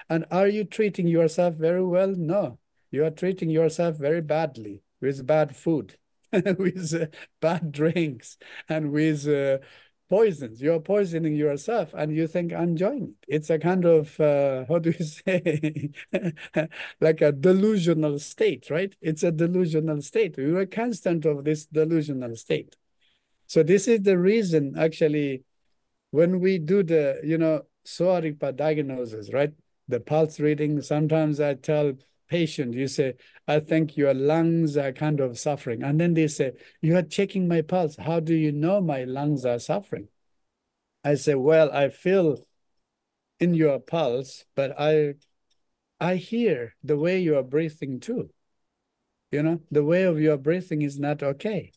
And are you treating yourself very well? No, you are treating yourself very badly with bad food, [laughs] with uh, bad drinks, and with uh, poisons. You're poisoning yourself and you think I'm enjoying it. It's a kind of, uh, [laughs] how do you say, [laughs] like a delusional state, right? It's a delusional state. We were constant of this delusional state. So this is the reason actually when we do the, you know, Sowa Rigpa diagnosis, right? The pulse reading, sometimes I tell patient, you say, I think your lungs are kind of suffering. And then they say, you are checking my pulse. How do you know my lungs are suffering? I say, well, I feel in your pulse, but I I hear the way you are breathing too. You know, the way of your breathing is not okay.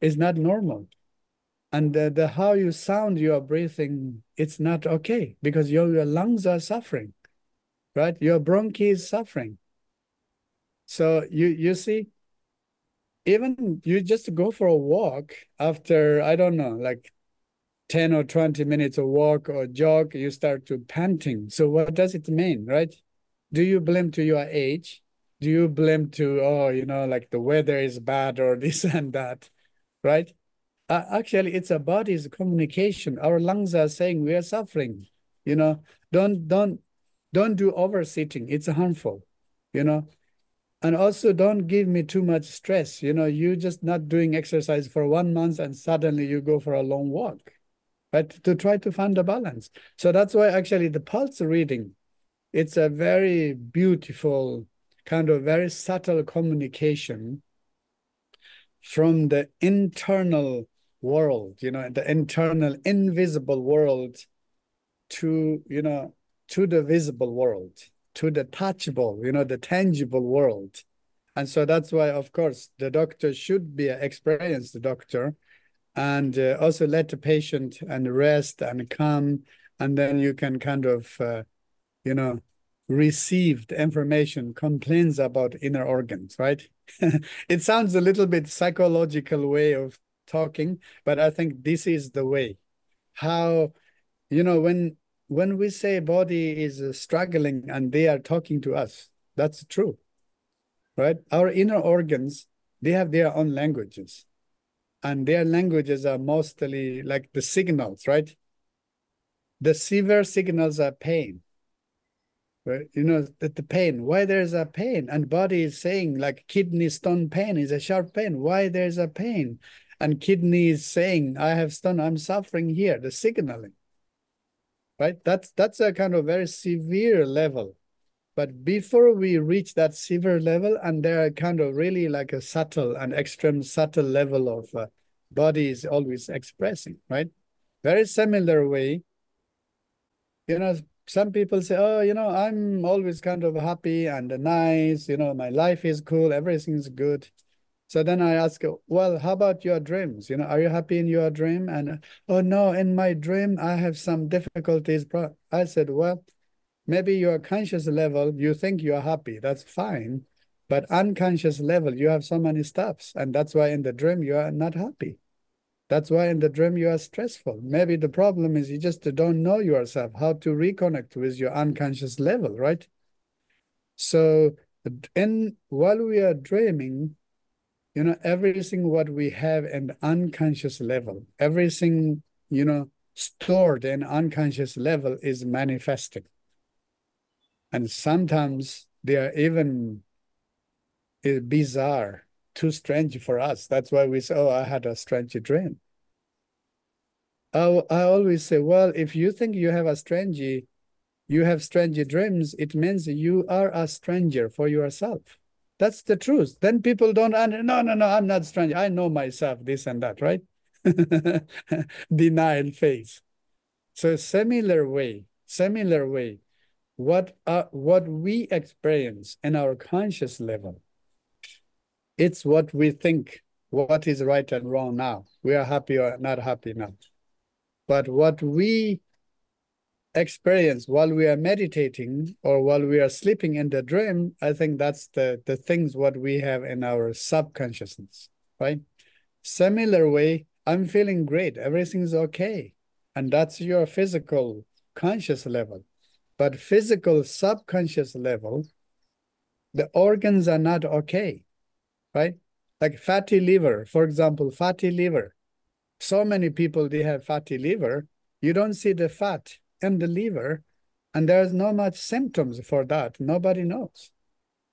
It's not normal. And the, the how you sound your breathing, it's not okay because your, your lungs are suffering, right? Your bronchi is suffering. So you you see, even you just go for a walk after, I don't know, like 10 or 20 minutes of walk or jog, you start to panting. So what does it mean, right? Do you blame to your age? Do you blame to, oh, you know, like the weather is bad or [laughs] this and that, right? Uh, actually, it's a body's communication. Our lungs are saying we are suffering, you know, don't, don't, don't do oversitting. It's harmful, you know, and also don't give me too much stress. You know, you just not doing exercise for one month and suddenly you go for a long walk right? To try to find a balance. So that's why actually the pulse reading, it's a very beautiful, kind of very subtle communication from the internal world, you know, the internal invisible world to, you know, to the visible world, to the touchable, you know, the tangible world. And so that's why, of course, the doctor should be an experienced doctor and uh, also let the patient and rest and calm and then you can kind of uh, you know receive the information complaints about inner organs right [laughs] it sounds a little bit psychological way of talking but i think this is the way how you know when when we say body is uh, struggling and they are talking to us that's true right our inner organs they have their own languages and their languages are mostly like the signals, right? The severe signals are pain. Right? You know, that the pain, why there's a pain, and body is saying like kidney stone pain is a sharp pain. Why there's a pain? And kidney is saying, I have stone, I'm suffering here, the signaling. Right? That's that's a kind of very severe level. But before we reach that severe level, and there are kind of really like a subtle and extreme subtle level of uh, body is always expressing, right? Very similar way. You know, some people say, oh, you know, I'm always kind of happy and nice, you know, my life is cool, everything's good. So then I ask, well, how about your dreams? You know, are you happy in your dream? And oh no, in my dream I have some difficulties. I said, well, maybe your conscious level, you think you're happy, that's fine. But unconscious level, you have so many stuffs. And that's why in the dream you are not happy. That's why in the dream you are stressful. Maybe the problem is you just don't know yourself, how to reconnect with your unconscious level, right? So in while we are dreaming, you know, everything what we have in unconscious level, everything, you know, stored in unconscious level is manifesting. And sometimes they are even eh, bizarre, too strange for us. That's why we say, oh, I had a strange dream. I, I always say, well, if you think you have a strange, you have strange dreams, it means you are a stranger for yourself. That's the truth. Then people don't, no, no, no, I'm not strange. I know myself, this and that, right? [laughs] Denial phase. So similar way, similar way, what uh, what we experience in our conscious level, it's what we think, what is right and wrong now. We are happy or not happy now. But what we experience while we are meditating or while we are sleeping in the dream, I think that's the, the things what we have in our subconsciousness, right? Similar way, I'm feeling great, everything's okay. And that's your physical conscious level. But physical subconscious level, the organs are not okay, right? Like fatty liver, for example, fatty liver so many people they have fatty liver you don't see the fat in the liver and there's no much symptoms for that. Nobody knows.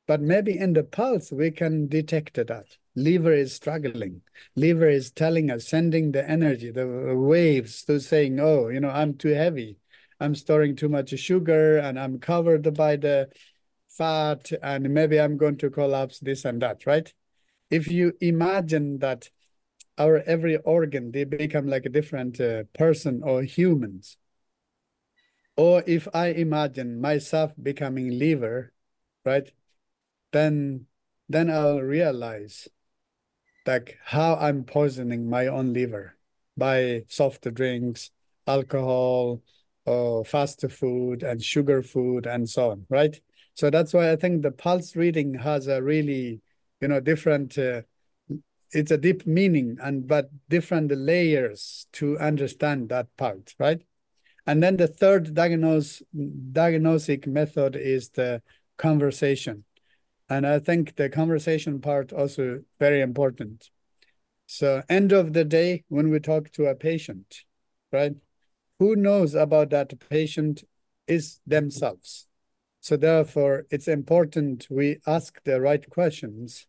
But maybe in the pulse we can detect that. Liver is struggling. Liver is telling us sending the energy the waves to saying oh you know i'm too heavy. I'm storing too much sugar and i'm covered by the fat and maybe i'm going to collapse this and that right? If you imagine that our every organ, they become like a different uh, person or humans. Or if I imagine myself becoming liver, right? Then then I'll realize like how I'm poisoning my own liver by soft drinks, alcohol, or fast food and sugar food and so on, right? So that's why I think the pulse reading has a really, you know, different, uh, it's a deep meaning and but different layers to understand that part, right? And then the third diagnose, diagnostic method is the conversation. And I think the conversation part also very important. So end of the day, when we talk to a patient, right? Who knows about that patient is themselves. So therefore, it's important we ask the right questions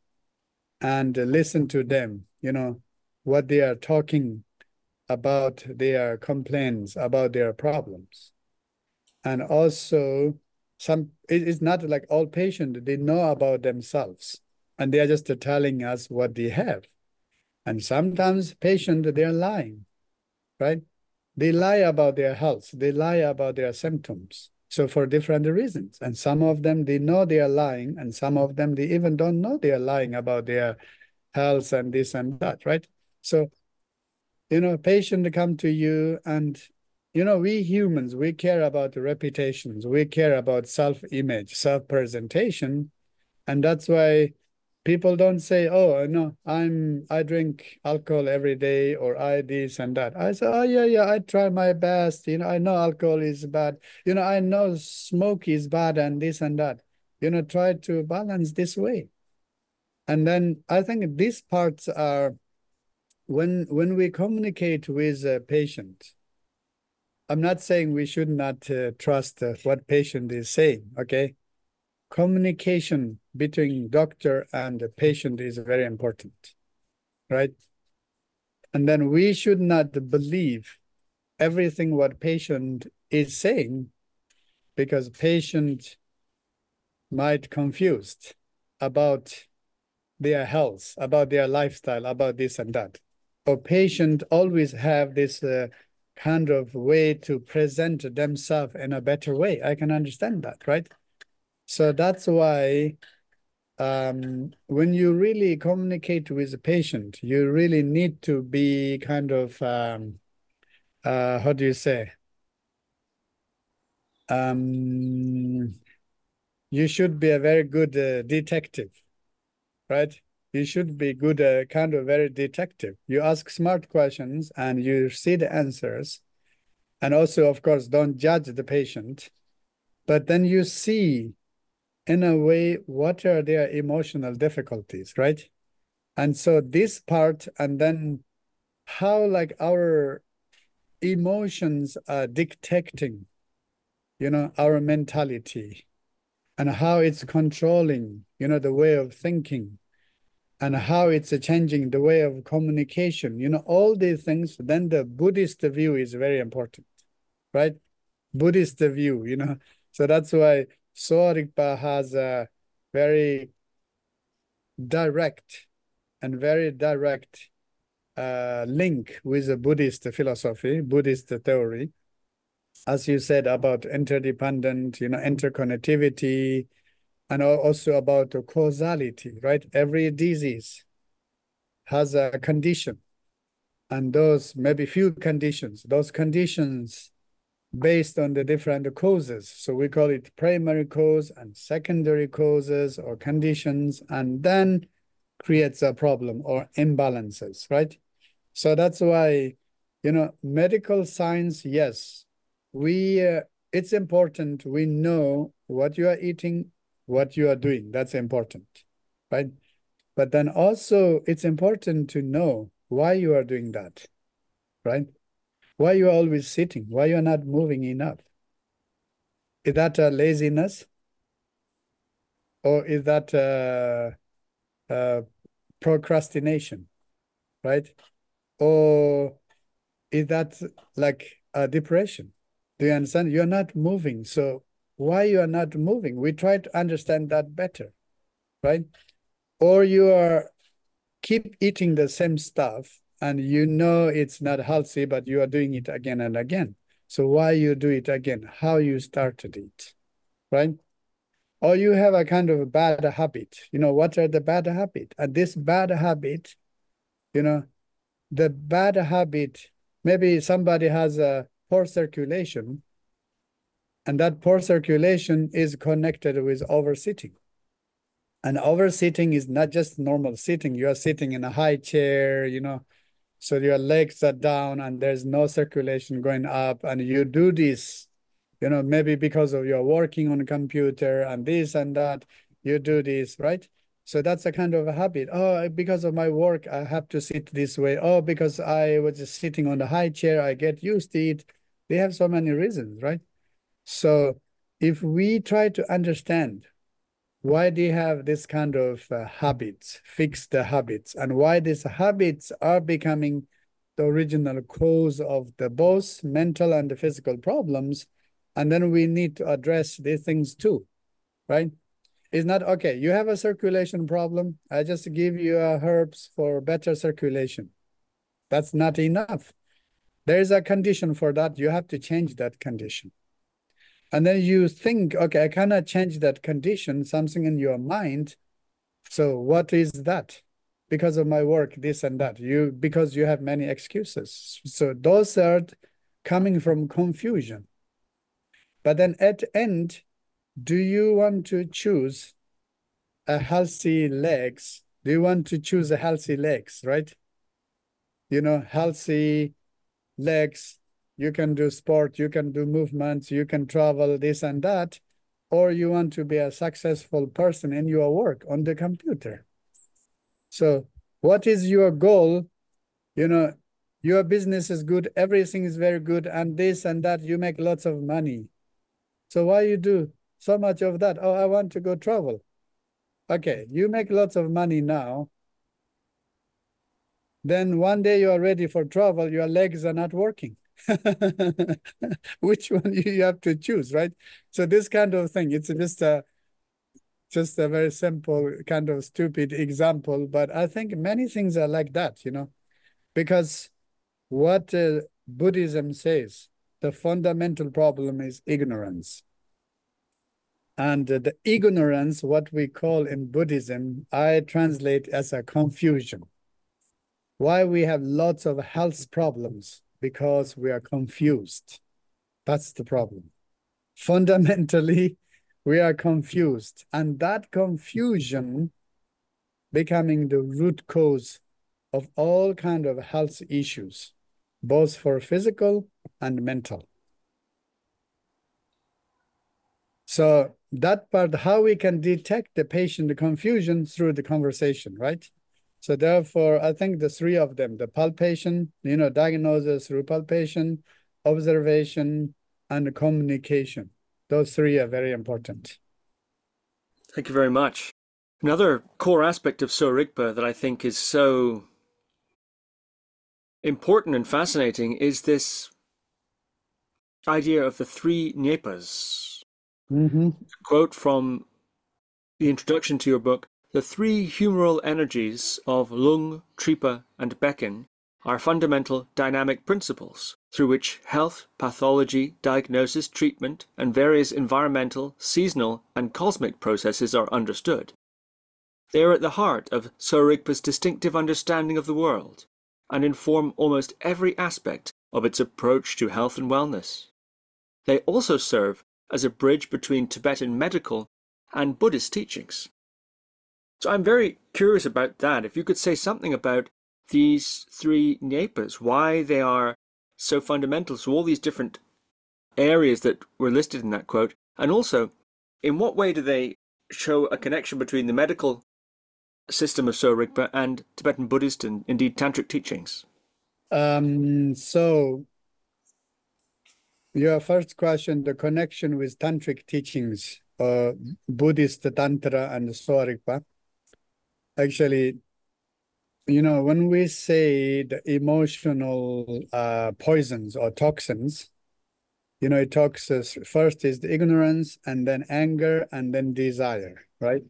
and listen to them, you know, what they are talking about their complaints, about their problems. And also some it's not like all patients they know about themselves and they are just telling us what they have. And sometimes patients they're lying right? They lie about their health they lie about their symptoms. So for different reasons. And some of them they know they are lying and some of them they even don't know they are lying about their health and this and that right? So you know patient to come to you and you know, we humans, we care about reputations, we care about self-image, self-presentation, and that's why people don't say, "Oh, no, I'm I drink alcohol every day," or "I this and that." I say, "Oh yeah, yeah, I try my best. You know, I know alcohol is bad. You know, I know smoke is bad and this and that. You know, try to balance this way." And then I think these parts are when when we communicate with a patient I'm not saying we should not uh, trust uh, what patient is saying, okay? Communication between doctor and the patient is very important, right? And then we should not believe everything what patient is saying because patient might confused about their health, about their lifestyle, about this and that. Or patient always have this uh, kind of way to present themselves in a better way. I can understand that, right? So that's why um, when you really communicate with a patient, you really need to be kind of, um, uh, how do you say? Um, you should be a very good uh, detective, right? You should be good, uh, kind of very detective. You ask smart questions and you see the answers. And also, of course, don't judge the patient. But then you see, in a way, what are their emotional difficulties, right? And so this part, and then how like our emotions are dictating, you know, our mentality and how it's controlling, you know, the way of thinking and how it's changing the way of communication, you know, all these things, then the Buddhist view is very important, right? Buddhist view, you know. [laughs] So that's why Sowa has a very direct and very direct uh, link with the Buddhist philosophy, Buddhist theory. As you said about interdependent, you know, interconnectivity, and also about the causality, right? Every disease has a condition, and those maybe few conditions, those conditions based on the different causes. So we call it primary cause and secondary causes or conditions, and then creates a problem or imbalances, right? So that's why, you know, medical science, yes, we, uh, it's important we know what you are eating, what you are doing. That's important, right? But then also it's important to know why you are doing that, right? Why you are always sitting, why you're not moving enough. Is that a laziness? Or is that a, a procrastination, right? Or is that like a depression? Do you understand? You're not moving. So why you are not moving. We try to understand that better, right? Or you are keep eating the same stuff and you know it's not healthy, but you are doing it again and again. So why you do it again? How you started it, right? Or you have a kind of a bad habit. You know, what are the bad habit? And this bad habit, you know, the bad habit, maybe somebody has a poor circulation, and that poor circulation is connected with oversitting. And oversitting is not just normal sitting. You are sitting in a high chair, you know, so your legs are down and there's no circulation going up. And you do this, you know, maybe because of your working on a computer and this and that, you do this, right? So that's a kind of a habit. Oh, because of my work, I have to sit this way. Oh, because I was just sitting on the high chair, I get used to it. They have so many reasons, right? So if we try to understand why you have this kind of uh, habits, fixed habits, and why these habits are becoming the original cause of the both mental and the physical problems. And then we need to address these things too, right? It's not, okay, you have a circulation problem. I just give you uh, herbs for better circulation. That's not enough. There is a condition for that. You have to change that condition. And then you think, okay, I cannot change that condition, something in your mind. So what is that? Because of my work, this and that. You because you have many excuses. So those are coming from confusion. But then at end, do you want to choose a healthy legs? Do you want to choose a healthy legs, right? You know, healthy legs, you can do sport, you can do movements, you can travel, this and that, or you want to be a successful person in your work on the computer. So what is your goal? You know, your business is good, everything is very good, and this and that, you make lots of money. So why you do so much of that? Oh, I want to go travel. Okay, you make lots of money now. Then one day you are ready for travel, your legs are not working. [laughs] which one you have to choose, right? So this kind of thing, it's just a just a very simple kind of stupid example, but I think many things are like that, you know, because what uh, Buddhism says, the fundamental problem is ignorance. And uh, the ignorance, what we call in Buddhism, I translate as a confusion. Why we have lots of health problems because we are confused. That's the problem. Fundamentally, we are confused. And that confusion becoming the root cause of all kind of health issues, both for physical and mental. So that part, how we can detect the patient confusion through the conversation, right? So therefore, I think the three of them, the palpation, you know, diagnosis through palpation, observation, and communication. Those three are very important. Thank you very much. Another core aspect of Sowa Rigpa that I think is so important and fascinating is this idea of the three nyepas. Mm-hmm. Quote from the introduction to your book the three humoral energies of lung, tripa, and beken are fundamental dynamic principles through which health, pathology, diagnosis, treatment, and various environmental, seasonal, and cosmic processes are understood. They are at the heart of Rigpa's distinctive understanding of the world and inform almost every aspect of its approach to health and wellness. They also serve as a bridge between Tibetan medical and Buddhist teachings. So I'm very curious about that. If you could say something about these three nyepas, why they are so fundamental to all these different areas that were listed in that quote, and also in what way do they show a connection between the medical system of Sowa Rigpa and Tibetan Buddhist and indeed Tantric teachings? Um, so your first question, the connection with Tantric teachings, uh, Buddhist Tantra and Sowa Rigpa actually you know when we say the emotional uh, poisons or toxins you know it talks uh, first is the ignorance and then anger and then desire right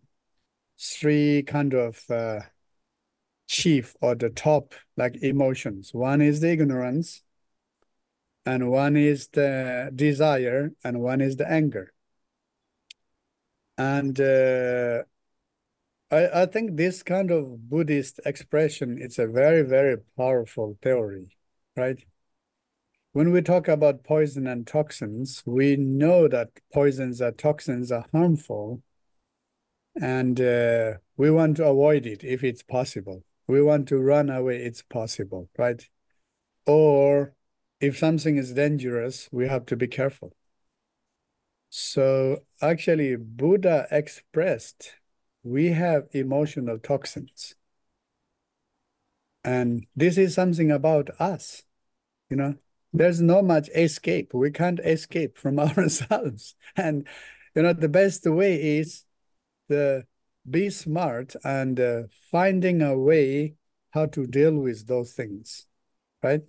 three kind of uh, chief or the top like emotions. One is the ignorance, and one is the desire, and one is the anger. And uh, I, I think this kind of Buddhist expression, it's a very, very powerful theory, right? When we talk about poison and toxins, we know that poisons or toxins are harmful, and uh, we want to avoid it if it's possible. We want to run away, it's possible, right? Or if something is dangerous, we have to be careful. So actually, Buddha expressed we have emotional toxins. And this is something about us, you know. There's no much escape. We can't escape from [laughs] ourselves. And, you know, the best way is the be smart and uh, finding a way how to deal with those things, right?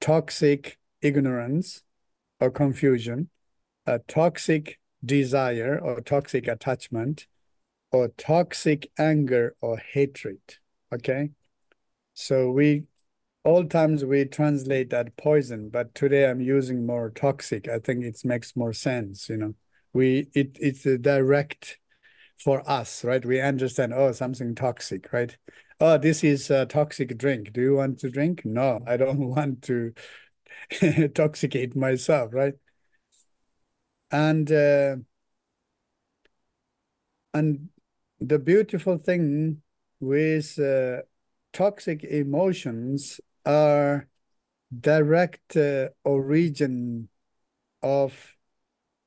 Toxic ignorance or confusion, a toxic desire or toxic attachment, or toxic anger or hatred. Okay. So we all times we translate that poison, but today I'm using more toxic. I think it makes more sense, you know. We it it's a direct for us, right? We understand, oh, something toxic, right? Oh, this is a toxic drink. Do you want to drink? No, I don't [laughs] want to [laughs] toxicate myself, right? And uh, and the beautiful thing with uh, toxic emotions are direct uh, origin of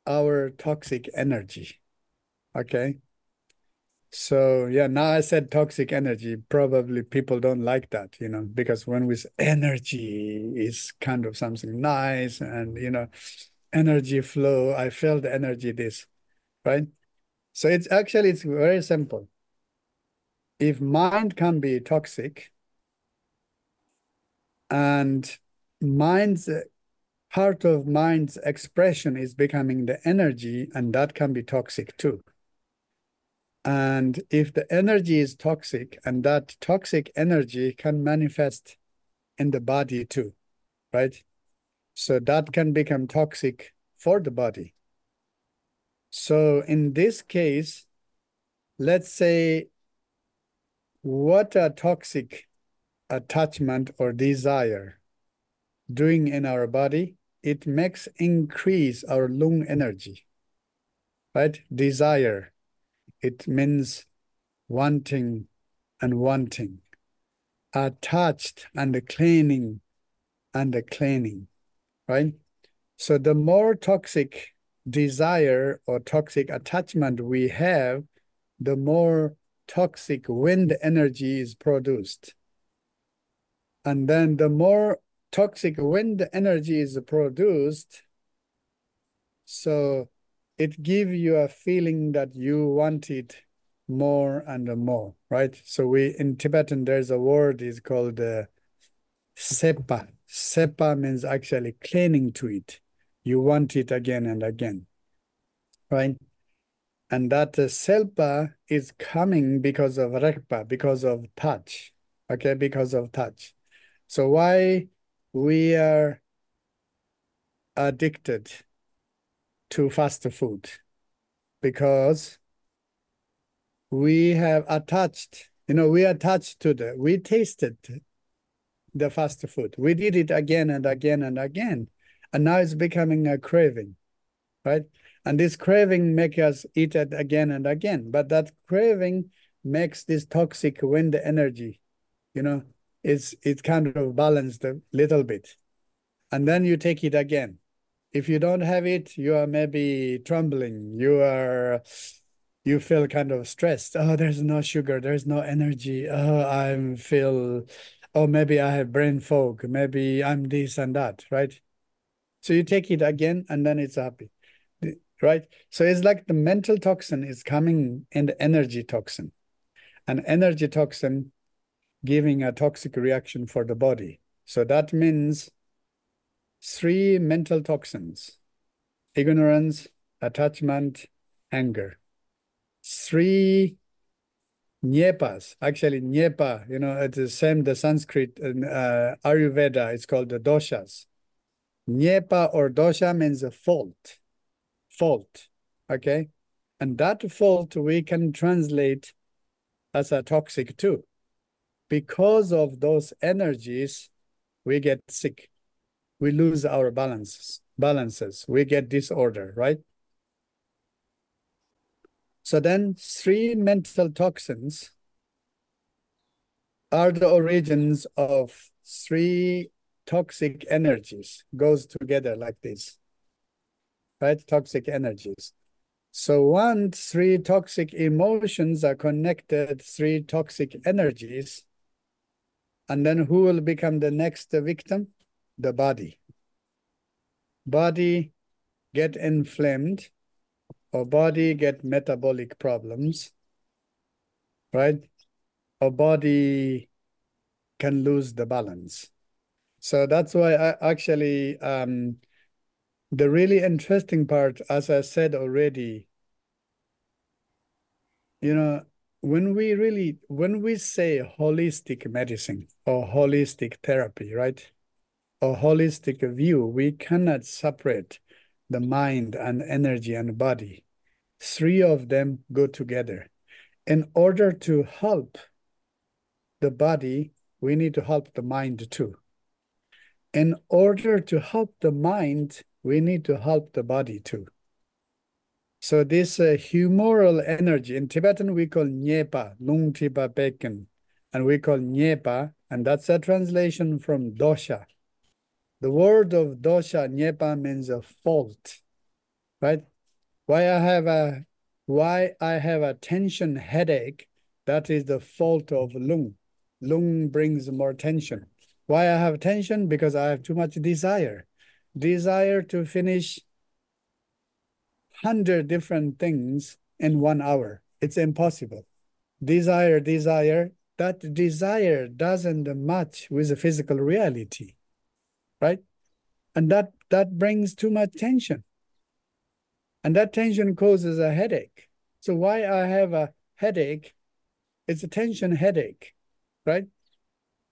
our toxic energy. Okay? So yeah now i said toxic energy. Probably people don't like that you know because when with energy is kind of something nice and you know energy flow. I feel the energy this right so it's actually it's very simple. If mind can be toxic and mind's part of mind's expression is becoming the energy and that can be toxic too. And if the energy is toxic and that toxic energy can manifest in the body too, right? So that can become toxic for the body. So in this case, let's say what a toxic attachment or desire doing in our body, it makes increase our lung energy, right? Desire, it means wanting and wanting, attached and cleaning and cleaning, right? So the more toxic desire or toxic attachment we have, the more toxic wind energy is produced. And then the more toxic wind energy is produced, so it gives you a feeling that you want it more and more, right? So we in Tibetan there's a word is called uh, sepa. Sepa means actually clinging to it you want it again and again, right? And that uh, selpa is coming because of rekpa, because of touch, okay, because of touch. So why we are addicted to fast food? Because we have attached, you know, we attached to the, we tasted the fast food. We did it again and again and again. And now it's becoming a craving, right? And this craving makes us eat it again and again. But that craving makes this toxic wind energy, you know, it's it kind of balanced a little bit. And then you take it again. If you don't have it, you are maybe trembling. You are you feel kind of stressed. Oh, there's no sugar, there's no energy. Oh, I feel oh maybe I have brain fog, maybe I'm this and that, right? So you take it again and then it's happy, right? So it's like the mental toxin is coming in the energy toxin. An energy toxin giving a toxic reaction for the body. So that means three mental toxins, ignorance, attachment, anger. Three Nyepas, actually Nyepa, you know, it's the same, the Sanskrit, uh, Ayurveda, it's called the doshas. Nyepa or dosha means a fault, fault, okay? And that fault we can translate as a toxic too. Because of those energies, we get sick. We lose our balances, balances. We get disorder, right? So then three mental toxins are the origins of three toxic energies goes together like this, right? Toxic energies. So one, three toxic emotions are connected, three toxic energies. And then who will become the next victim? The body. Body get inflamed or body get metabolic problems, right? Our body can lose the balance. So that's why I actually, um, the really interesting part, as I said already, you know, when we really, when we say holistic medicine or holistic therapy, right? Or holistic view, we cannot separate the mind and energy and body. Three of them go together. In order to help the body, we need to help the mind too. In order to help the mind, we need to help the body too. So this uh, humoral energy, in Tibetan we call nyepa, lung tipa beken, and we call nyepa, and that's a translation from dosha, the word of dosha, nyepa, means a fault, right? Why I have a why I have a tension headache, that is the fault of lung. Lung brings more tension. Why I have tension? Because I have too much desire. Desire to finish 100 different things in one hour. It's impossible. Desire, desire, that desire doesn't match with the physical reality right? And that that brings too much tension. And that tension causes a headache. So why I have a headache, it's a tension headache, right?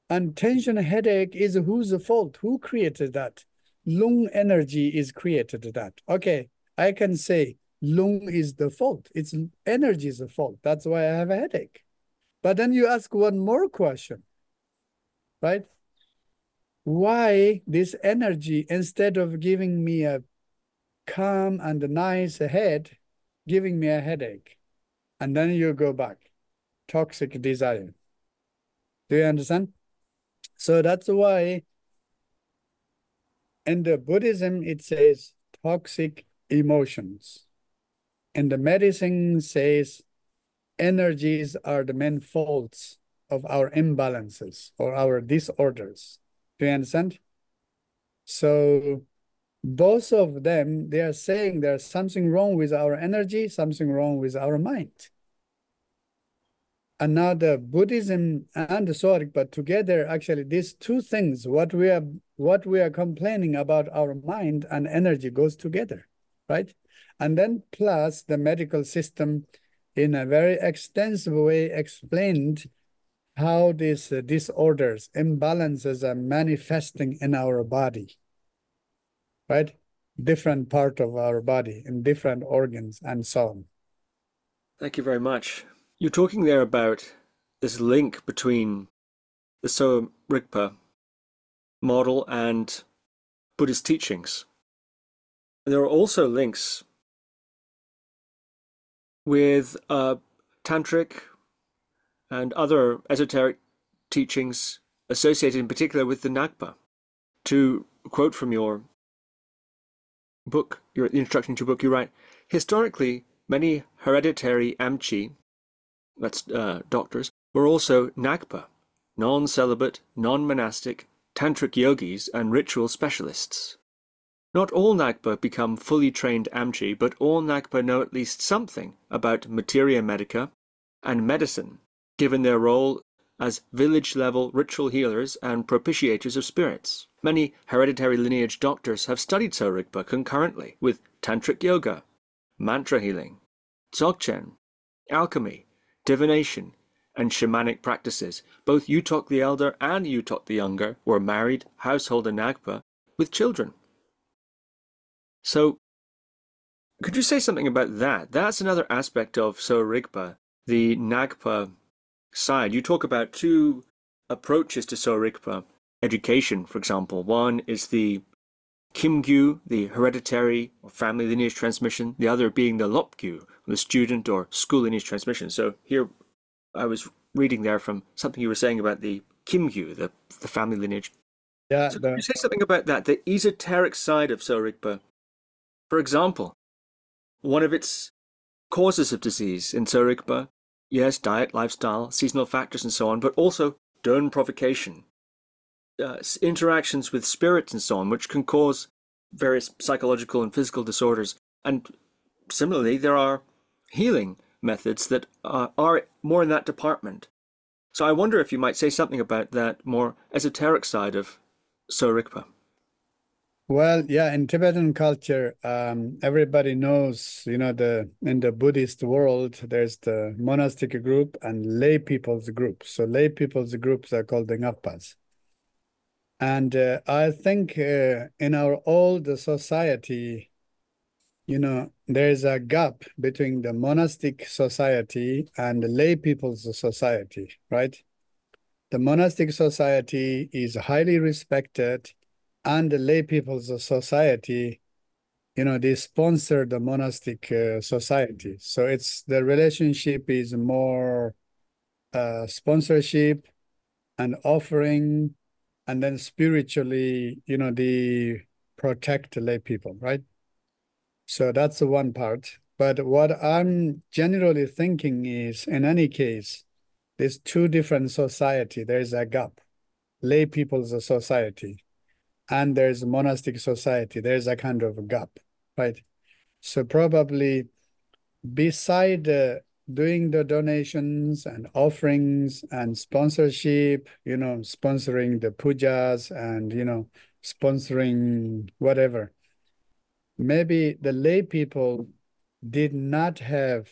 And tension headache is whose fault? Who created that? Lung energy is created that. Okay, I can say lung is the fault. It's energy is the fault. That's why I have a headache. But then you ask one more question, right? why this energy, instead of giving me a calm and a nice head, giving me a headache. And then you go back, toxic desire. Do you understand? So that's why in the Buddhism, it says toxic emotions. And the medicine says energies are the main faults of our imbalances or our disorders. Do you understand? So both of them, they are saying there's something wrong with our energy, something wrong with our mind. The Buddhism and the Sorik, but together, actually, these two things, what we are what we are complaining about our mind and energy goes together, right? And then plus the medical system in a very extensive way explained how these disorders, imbalances are manifesting in our body, right? Different part of our body, in different organs, and so on. Thank you very much. You're talking there about this link between the Sowa Rigpa model and Buddhist teachings. And there are also links with uh, tantric and other esoteric teachings associated in particular with the Ngakpa. To quote from your book, your introduction to your book, you write, historically, many hereditary Amchi, that's uh, doctors, were also Ngakpa, non-celibate, non-monastic, tantric yogis and ritual specialists. Not all Ngakpa become fully trained Amchi, but all Ngakpa know at least something about materia medica and medicine given their role as village level ritual healers and propitiators of spirits. Many hereditary lineage doctors have studied Sowa Rigpa concurrently with tantric yoga, mantra healing, dzogchen, alchemy, divination, and shamanic practices. Both Yuthok the Elder and Yuthok the Younger were married, household in Ngakpa, with children. So, could you say something about that? That's another aspect of Sowa Rigpa, the Ngakpa side. You talk about two approaches to Sowa Rigpa education, for example. One is the Kimgyu, the hereditary or family lineage transmission, the other being the Lopgyu, the student or school lineage transmission. So here I was reading there from something you were saying about the Kimgyu, the, the family lineage. Yeah. So the, you say something about that, the esoteric side of Rigpa? For example, one of its causes of disease in Rigpa, yes, diet, lifestyle, seasonal factors, and so on, but also don provocation, uh, interactions with spirits and so on, which can cause various psychological and physical disorders. And similarly, there are healing methods that uh, are more in that department. So I wonder if you might say something about that more esoteric side of Rigpa. Well, yeah, in Tibetan culture, um, everybody knows, you know, the in the Buddhist world, there's the monastic group and lay people's group. So lay people's groups are called the Ngakpas. And uh, I think uh, in our old society, you know, there's a gap between the monastic society and the lay people's society, right? The monastic society is highly respected and the lay people's society, you know, they sponsor the monastic uh, society. So it's the relationship is more uh, sponsorship and offering, and then spiritually, you know, they protect the lay people, right? So that's the one part. But what I'm generally thinking is, in any case, there's two different society. There's a gap, lay people's society and there's monastic society. There's a kind of gap, right? So probably beside uh, doing the donations and offerings and sponsorship, you know, sponsoring the pujas and, you know, sponsoring whatever, maybe the lay people did not have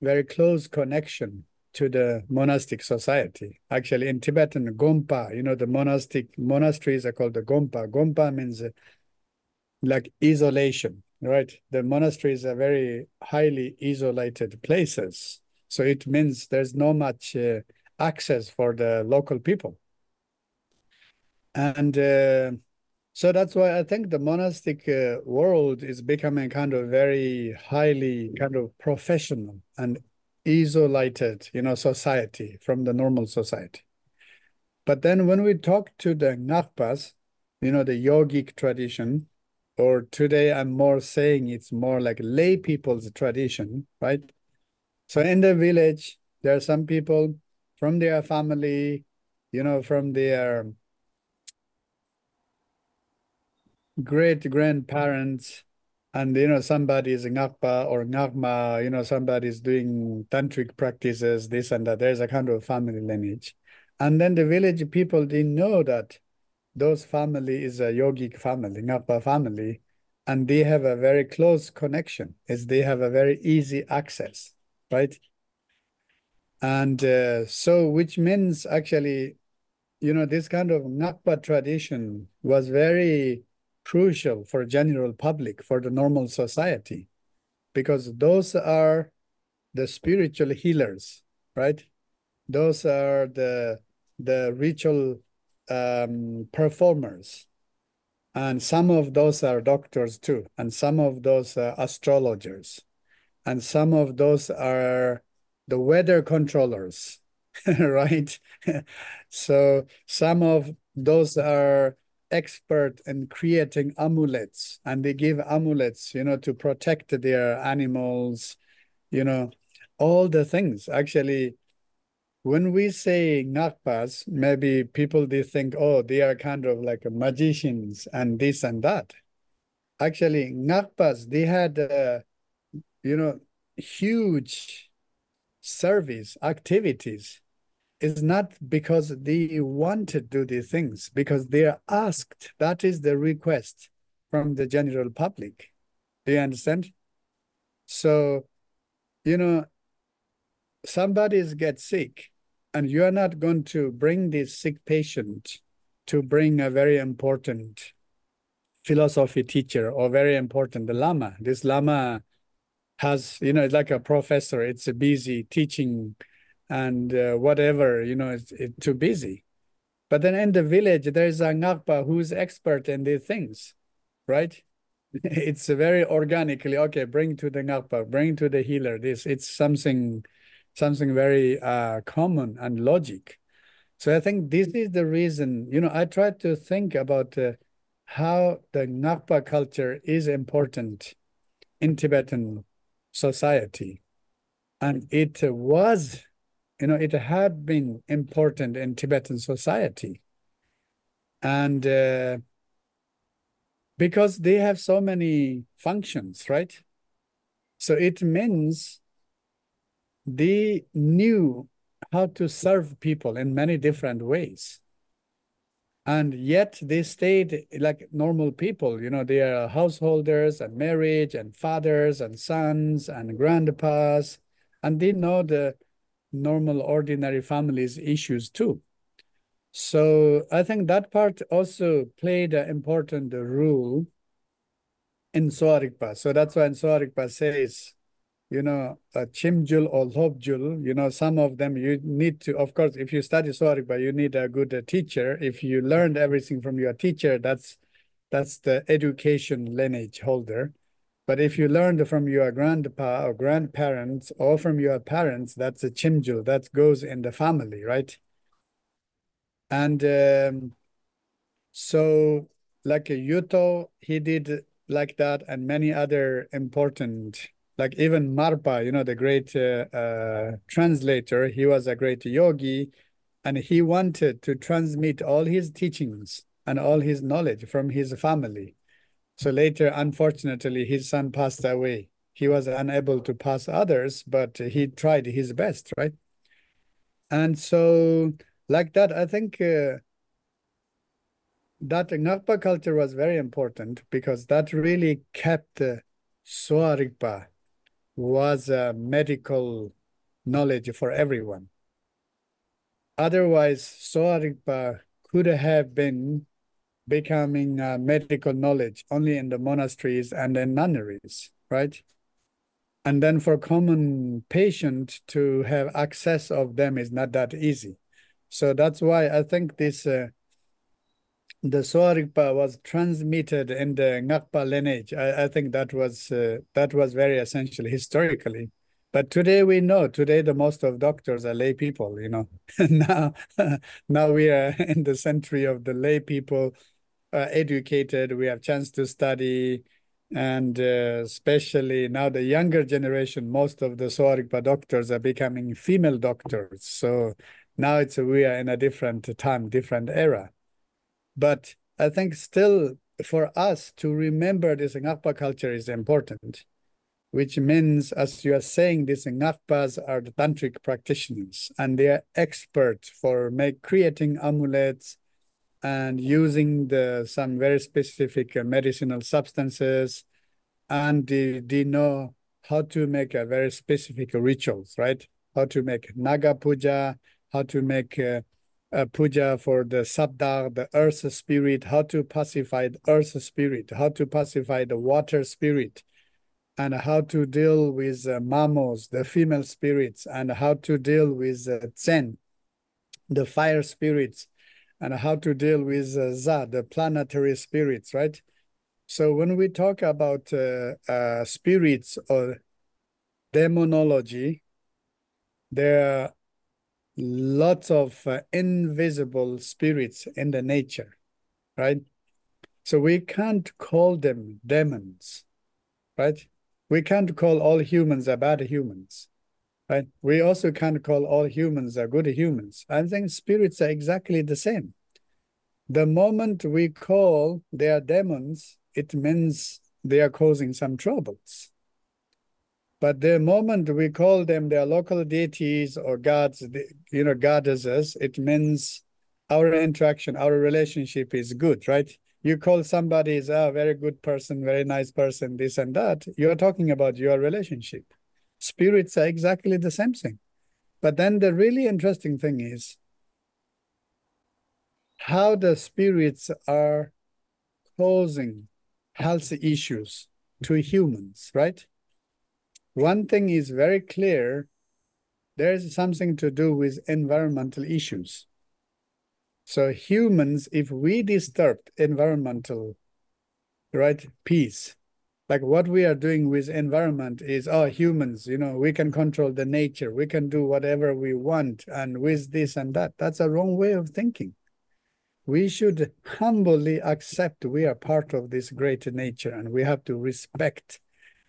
very close connection to the monastic society. Actually, in Tibetan, Gompa, you know, the monastic monasteries are called the Gompa. Gompa means uh, like isolation, right? The monasteries are very highly isolated places. So it means there's no much uh, access for the local people. And uh, so that's why I think the monastic uh, world is becoming kind of very highly kind of professional and isolated, you know, society from the normal society. But then when we talk to the Ngakpas, you know, the yogic tradition, or today I'm more saying it's more like lay people's tradition, right? So in the village, there are some people from their family, you know, from their great grandparents, and you know somebody is ngakpa or ngakma you know somebody is doing tantric practices this and that there's a kind of family lineage and then the village people didn't know that those family is a yogic family ngakpa family and they have a very close connection is they have a very easy access right and uh, so which means actually you know this kind of ngakpa tradition was very crucial for general public, for the normal society, because those are the spiritual healers, right? Those are the the ritual um, performers, and some of those are doctors too, and some of those are astrologers, and some of those are the weather controllers, [laughs] right? [laughs] so some of those are expert in creating amulets and they give amulets you know to protect their animals you know all the things actually when we say ngakpas maybe people they think oh they are kind of like magicians and this and that actually ngakpas they had uh, you know huge service activities It's not because they want to do these things, because they are asked. That is the request from the general public. Do you understand? So, you know, somebody gets sick and you are not going to bring this sick patient to bring a very important philosophy teacher or very important the lama. This lama has, you know, it's like a professor. It's a busy teaching and uh, whatever, you know, it's, it's too busy. But then in the village, there's a Ngakpa who's expert in these things, right? [laughs] It's very organically, okay, bring to the Ngakpa, bring to the healer this. It's something something very uh, common and logic. So I think this is the reason, you know, I try to think about uh, how the Ngakpa culture is important in Tibetan society. And it was, you know, it had been important in Tibetan society. And uh, because they have so many functions, right? So it means they knew how to serve people in many different ways. And yet they stayed like normal people, you know, they are householders and marriage and fathers and sons and grandpas, and they know the normal, ordinary families' issues too. So I think that part also played an important role in Sowa Rigpa. So that's why in Sowa Rigpa says, you know, a chimjul or lobjul, you know, some of them you need to, of course, if you study Sowa Rigpa, you need a good uh, teacher. If you learned everything from your teacher, that's that's the education lineage holder. But if you learned from your grandpa or grandparents or from your parents, that's a chimjul, that goes in the family, right? And um, so like a Yuthok, he did like that and many other important like even Marpa, you know, the great uh, uh, translator, he was a great yogi, and he wanted to transmit all his teachings and all his knowledge from his family. So later, unfortunately, his son passed away. He was unable to pass others, but he tried his best, right? And so, like that, I think uh, that Ngakpa culture was very important because that really kept uh, was a medical knowledge for everyone. Otherwise, Sowa Rigpa could have been becoming medical knowledge only in the monasteries and in nunneries, right? And then for common patient to have access of them is not that easy. So that's why I think this uh, the Sowa Rigpa was transmitted in the Ngakpa lineage. I, I think that was uh, that was very essential historically. But today we know, today the most of doctors are lay people, you know. [laughs] now, [laughs] now we are [laughs] in the century of the lay people, uh, educated, we have chance to study, and uh, especially now the younger generation, most of the Sowa Rigpa doctors are becoming female doctors. So now it's we are in a different time, different era. But I think still for us to remember this Ngakpa culture is important, which means, as you are saying, these Ngakpas are the tantric practitioners and they are expert for make creating amulets and using the some very specific uh, medicinal substances and they, they know how to make a very specific rituals, right? How to make Naga puja, how to make uh, uh, puja for the sabdar, the earth spirit, how to pacify the earth spirit, how to pacify the water spirit, and how to deal with uh, mamos, the female spirits, and how to deal with uh, zen, the fire spirits, and how to deal with uh, za, the planetary spirits, right? So when we talk about uh, uh, spirits or demonology, there lots of uh, invisible spirits in the nature, right? So we can't call them demons, right? We can't call all humans are bad humans, right? We also can't call all humans are good humans. I think spirits are exactly the same. The moment we call they are demons, it means they are causing some troubles. But the moment we call them their local deities or gods, you know, goddesses, it means our interaction, our relationship is good, right? You call somebody is a very good person, very nice person, this and that. You're talking about your relationship. Spirits are exactly the same thing. But then the really interesting thing is how the spirits are causing health issues to humans, right? One thing is very clear. There's something to do with environmental issues. So humans, if we disturb environmental right peace, like what we are doing with environment is oh humans you know we can control the nature we can do whatever we want and with this and that. That's a wrong way of thinking. We should humbly accept we are part of this great nature and we have to respect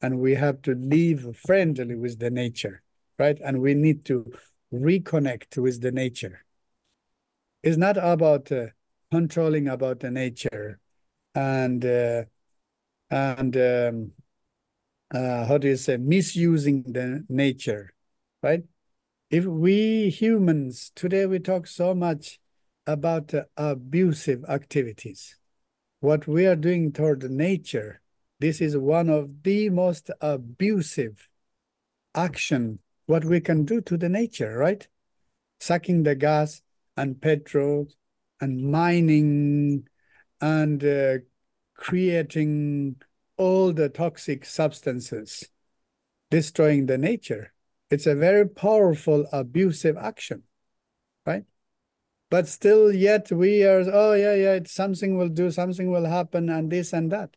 and we have to live friendly with the nature right? And we need to reconnect with the nature. It's not about uh, controlling about the nature and uh, and um, uh, how do you say misusing the nature right? If we humans today we talk so much about uh, abusive activities. What we are doing toward the nature this is one of the most abusive action what we can do to the nature right sucking the gas and petrol and mining and uh, creating all the toxic substances, destroying the nature. It's a very powerful abusive action, right? But still, yet we are, oh, yeah, yeah, something will do, something will happen, and this and that.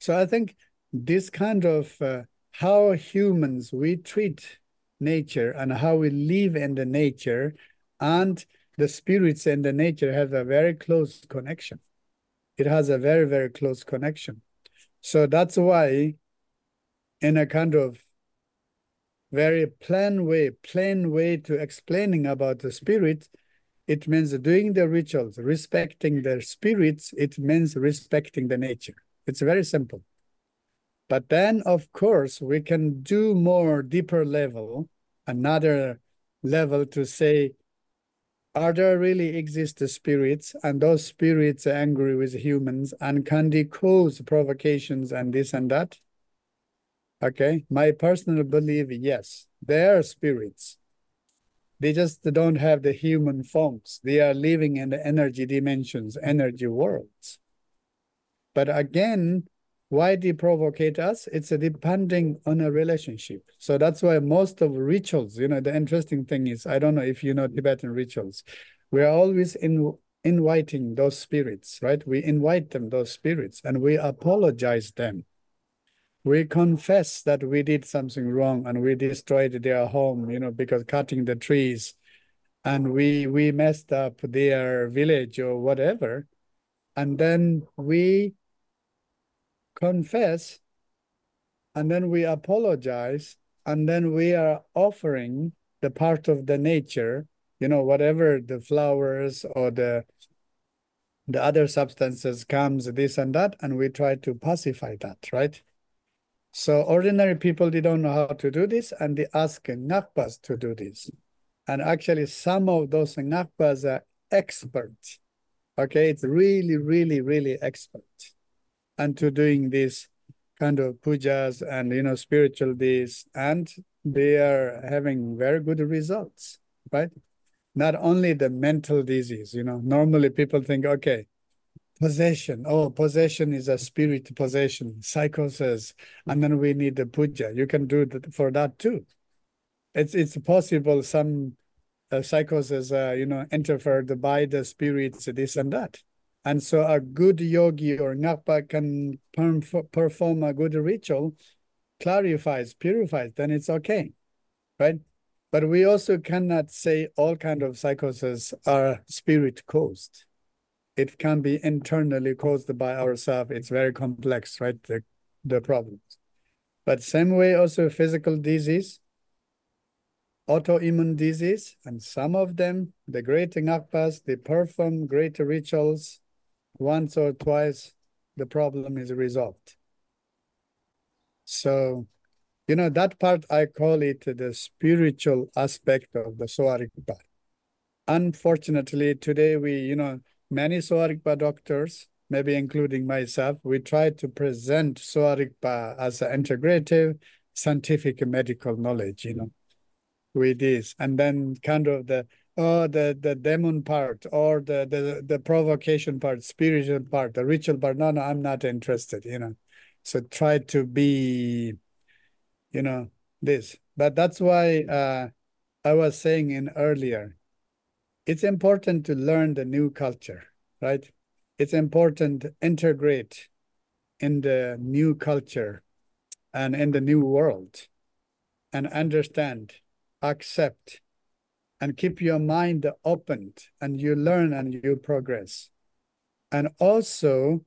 So I think this kind of uh, how humans we treat nature and how we live in the nature and the spirits and the nature have a very close connection it has a very, very close connection. So that's why, in a kind of very plain way, plain way to explaining about the spirit, it means doing the rituals, respecting the spirits, it means respecting the nature. It's very simple. But then, of course, we can do more deeper level, another level to say, are there really exist the spirits? And those spirits are angry with humans and can they cause provocations and this and that? Okay. My personal belief yes they are spirits. They just don't have the human forms. They are living in the energy dimensions energy worlds but again why they provocate us? It's depending on a relationship. So that's why most of rituals you know the interesting thing is i don't know if you know tibetan rituals. We are always in inviting those spirits right? We invite them those spirits and we apologize them. We confess that we did something wrong and we destroyed their home you know because cutting the trees. And we we messed up their village or whatever. And then we confess, and then we apologize, and then we are offering the part of the nature, you know, whatever the flowers or the the other substances comes, this and that, and we try to pacify that, right? So ordinary people, they don't know how to do this, and they ask Ngakpas to do this. And actually, some of those Ngakpas are experts. Okay, it's really, really, really expert and to doing these kind of pujas and you know spiritual days and they are having very good results right? Not only the mental disease you know. Normally people think okay possession oh possession is a spirit possession psychosis and then we need the puja. You can do that for that too. It's it's possible some uh, psychosis uh, you know interfered by the spirits this and that and so a good yogi or ngakpa can perform a good ritual, clarifies, purifies, then it's okay, right? But we also cannot say all kind of psychosis are spirit caused. It can be internally caused by ourselves. It's very complex, right? The, the problems. But same way also physical disease, autoimmune disease, and some of them, the great ngakpas, they perform great rituals, once or twice, the problem is resolved. So, you know, that part I call it the spiritual aspect of the Sowa Rigpa. Unfortunately, today we, you know, many Sowa Rigpa doctors, maybe including myself, we try to present Sowa Rigpa as an integrative scientific medical knowledge, you know. with this, and then kind of the oh the the demon part or the the the provocation part, spiritual part, the ritual part. No, no, I'm not interested. You know, so try to be, you know, this. But that's why uh, I was saying in earlier, it's important to learn the new culture, right? It's important to integrate in the new culture and in the new world and understand, accept, and keep your mind open and you learn and you progress. And also,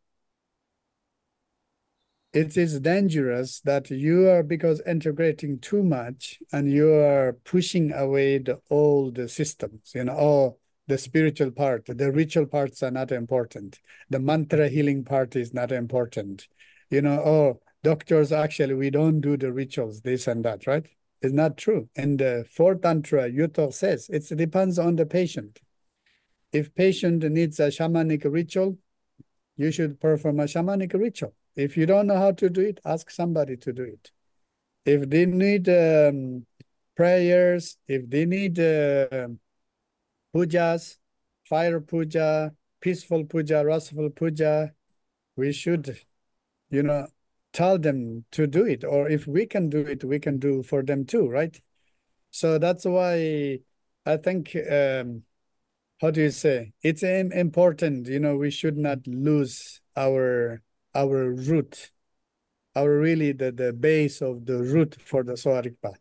it is dangerous that you are because integrating too much and you are pushing away the old systems, you know, oh, the spiritual part, the ritual parts are not important. The mantra healing part is not important. You know, oh, doctors actually we don't do the rituals, this and that, right? It's not true. And the fourth tantra, Yuthok says, it depends on the patient. If patient needs a shamanic ritual, you should perform a shamanic ritual. If you don't know how to do it, ask somebody to do it. If they need um, prayers, if they need uh, pujas, fire puja, peaceful puja, restful puja, we should, you know, tell them to do it. Or if we can do it, we can do for them too, right? So that's why I think, um, how do you say? It's important, you know, we should not lose our our root, our really the, the base of the root for the Sowa Rigpa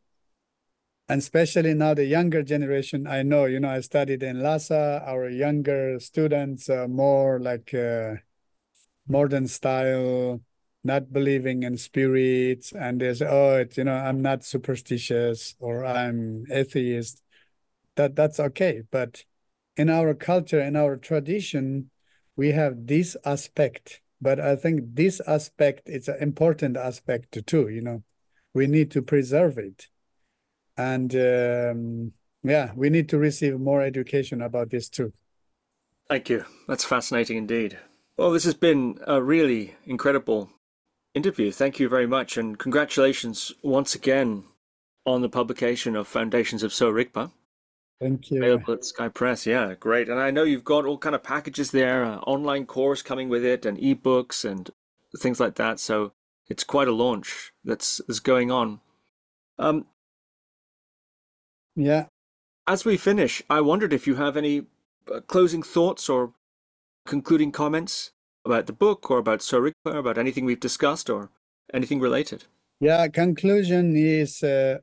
and especially now the younger generation i know you know i studied in lhasa our younger students are more like uh, modern style not believing in spirits and there's oh it's you know i'm not superstitious or i'm atheist that that's okay but in our culture in our tradition we have this aspect but i think this aspect it's an important aspect too you know we need to preserve it and um, yeah, we need to receive more education about this too. Thank you. That's fascinating indeed. Well, this has been a really incredible interview. Thank you very much, and congratulations once again on the publication of Foundations of Sowa Rigpa. Thank you. Available at Sky Press. Yeah, great. And I know you've got all kind of packages there, uh, online course coming with it, and ebooks and things like that. So it's quite a launch that's, that's going on. Um, yeah. As we finish, I wondered if you have any uh, closing thoughts or concluding comments about the book or about Sowa Rigpa, about anything we've discussed or anything related. Yeah, conclusion is, uh,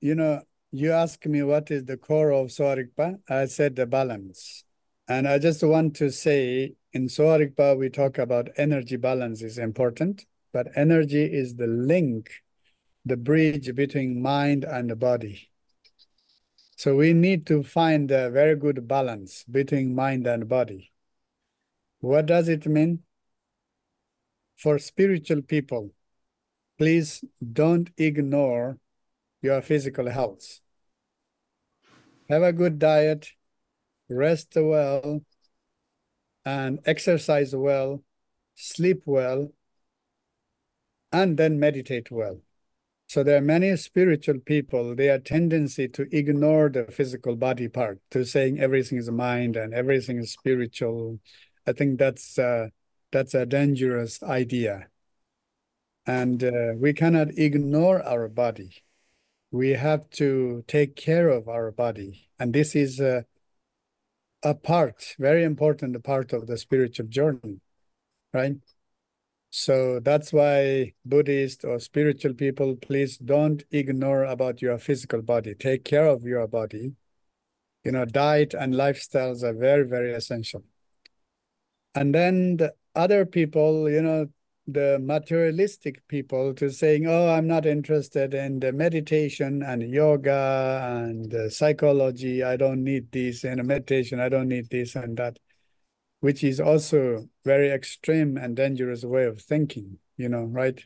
you know, you ask me what is the core of Sowa Rigpa. I said the balance. And I just want to say in Sowa Rigpa, we talk about energy balance is important, but energy is the link, the bridge between mind and the body. So we need to find a very good balance between mind and body. What does it mean? For spiritual people, please don't ignore your physical health. Have a good diet, rest well, and exercise well, sleep well, and then meditate well. So there are many spiritual people, their tendency to ignore the physical body part, to saying everything is mind and everything is spiritual. I think that's uh, that's a dangerous idea. And uh, we cannot ignore our body. We have to take care of our body. And this is a, a part, very important part of the spiritual journey, right? So that's why Buddhist or spiritual people, please don't ignore about your physical body. Take care of your body. You know, diet and lifestyles are very, very essential. And then the other people, you know, the materialistic people to saying, oh, I'm not interested in the meditation and yoga and psychology. I don't need this and meditation. I don't need this and that which is also very extreme and dangerous way of thinking, you know, right?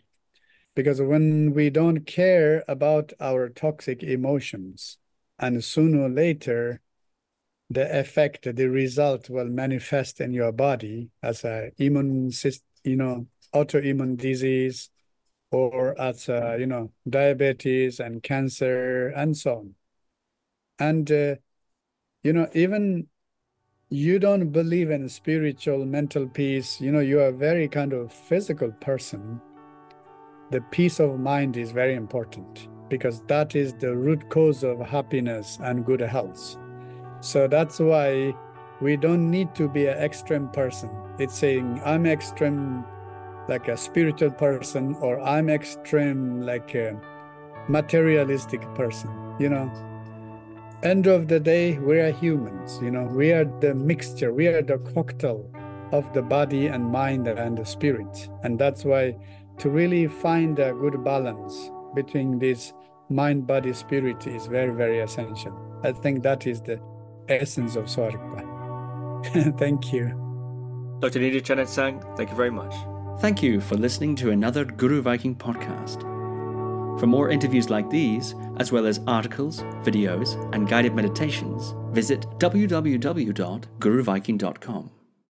Because when we don't care about our toxic emotions, and sooner or later, the effect, the result will manifest in your body as a immune system, you know, autoimmune disease, or as a, you know, diabetes and cancer and so on. And, uh, you know, even you don't believe in spiritual mental peace, you know, you are a very kind of physical person. The peace of mind is very important because that is the root cause of happiness and good health. So that's why we don't need to be an extreme person. It's saying, I'm extreme like a spiritual person, or I'm extreme like a materialistic person, you know. End of the day, we are humans, you know, we are the mixture, we are the cocktail of the body and mind and the spirit. And that's why to really find a good balance between this mind, body, spirit is very, very essential. I think that is the essence of Sowa [laughs] thank you. Dr. Nida Chenagtsang, thank you very much. Thank you for listening to another Guru Viking podcast. For more interviews like these, as well as articles, videos, and guided meditations, visit www.guruviking.com.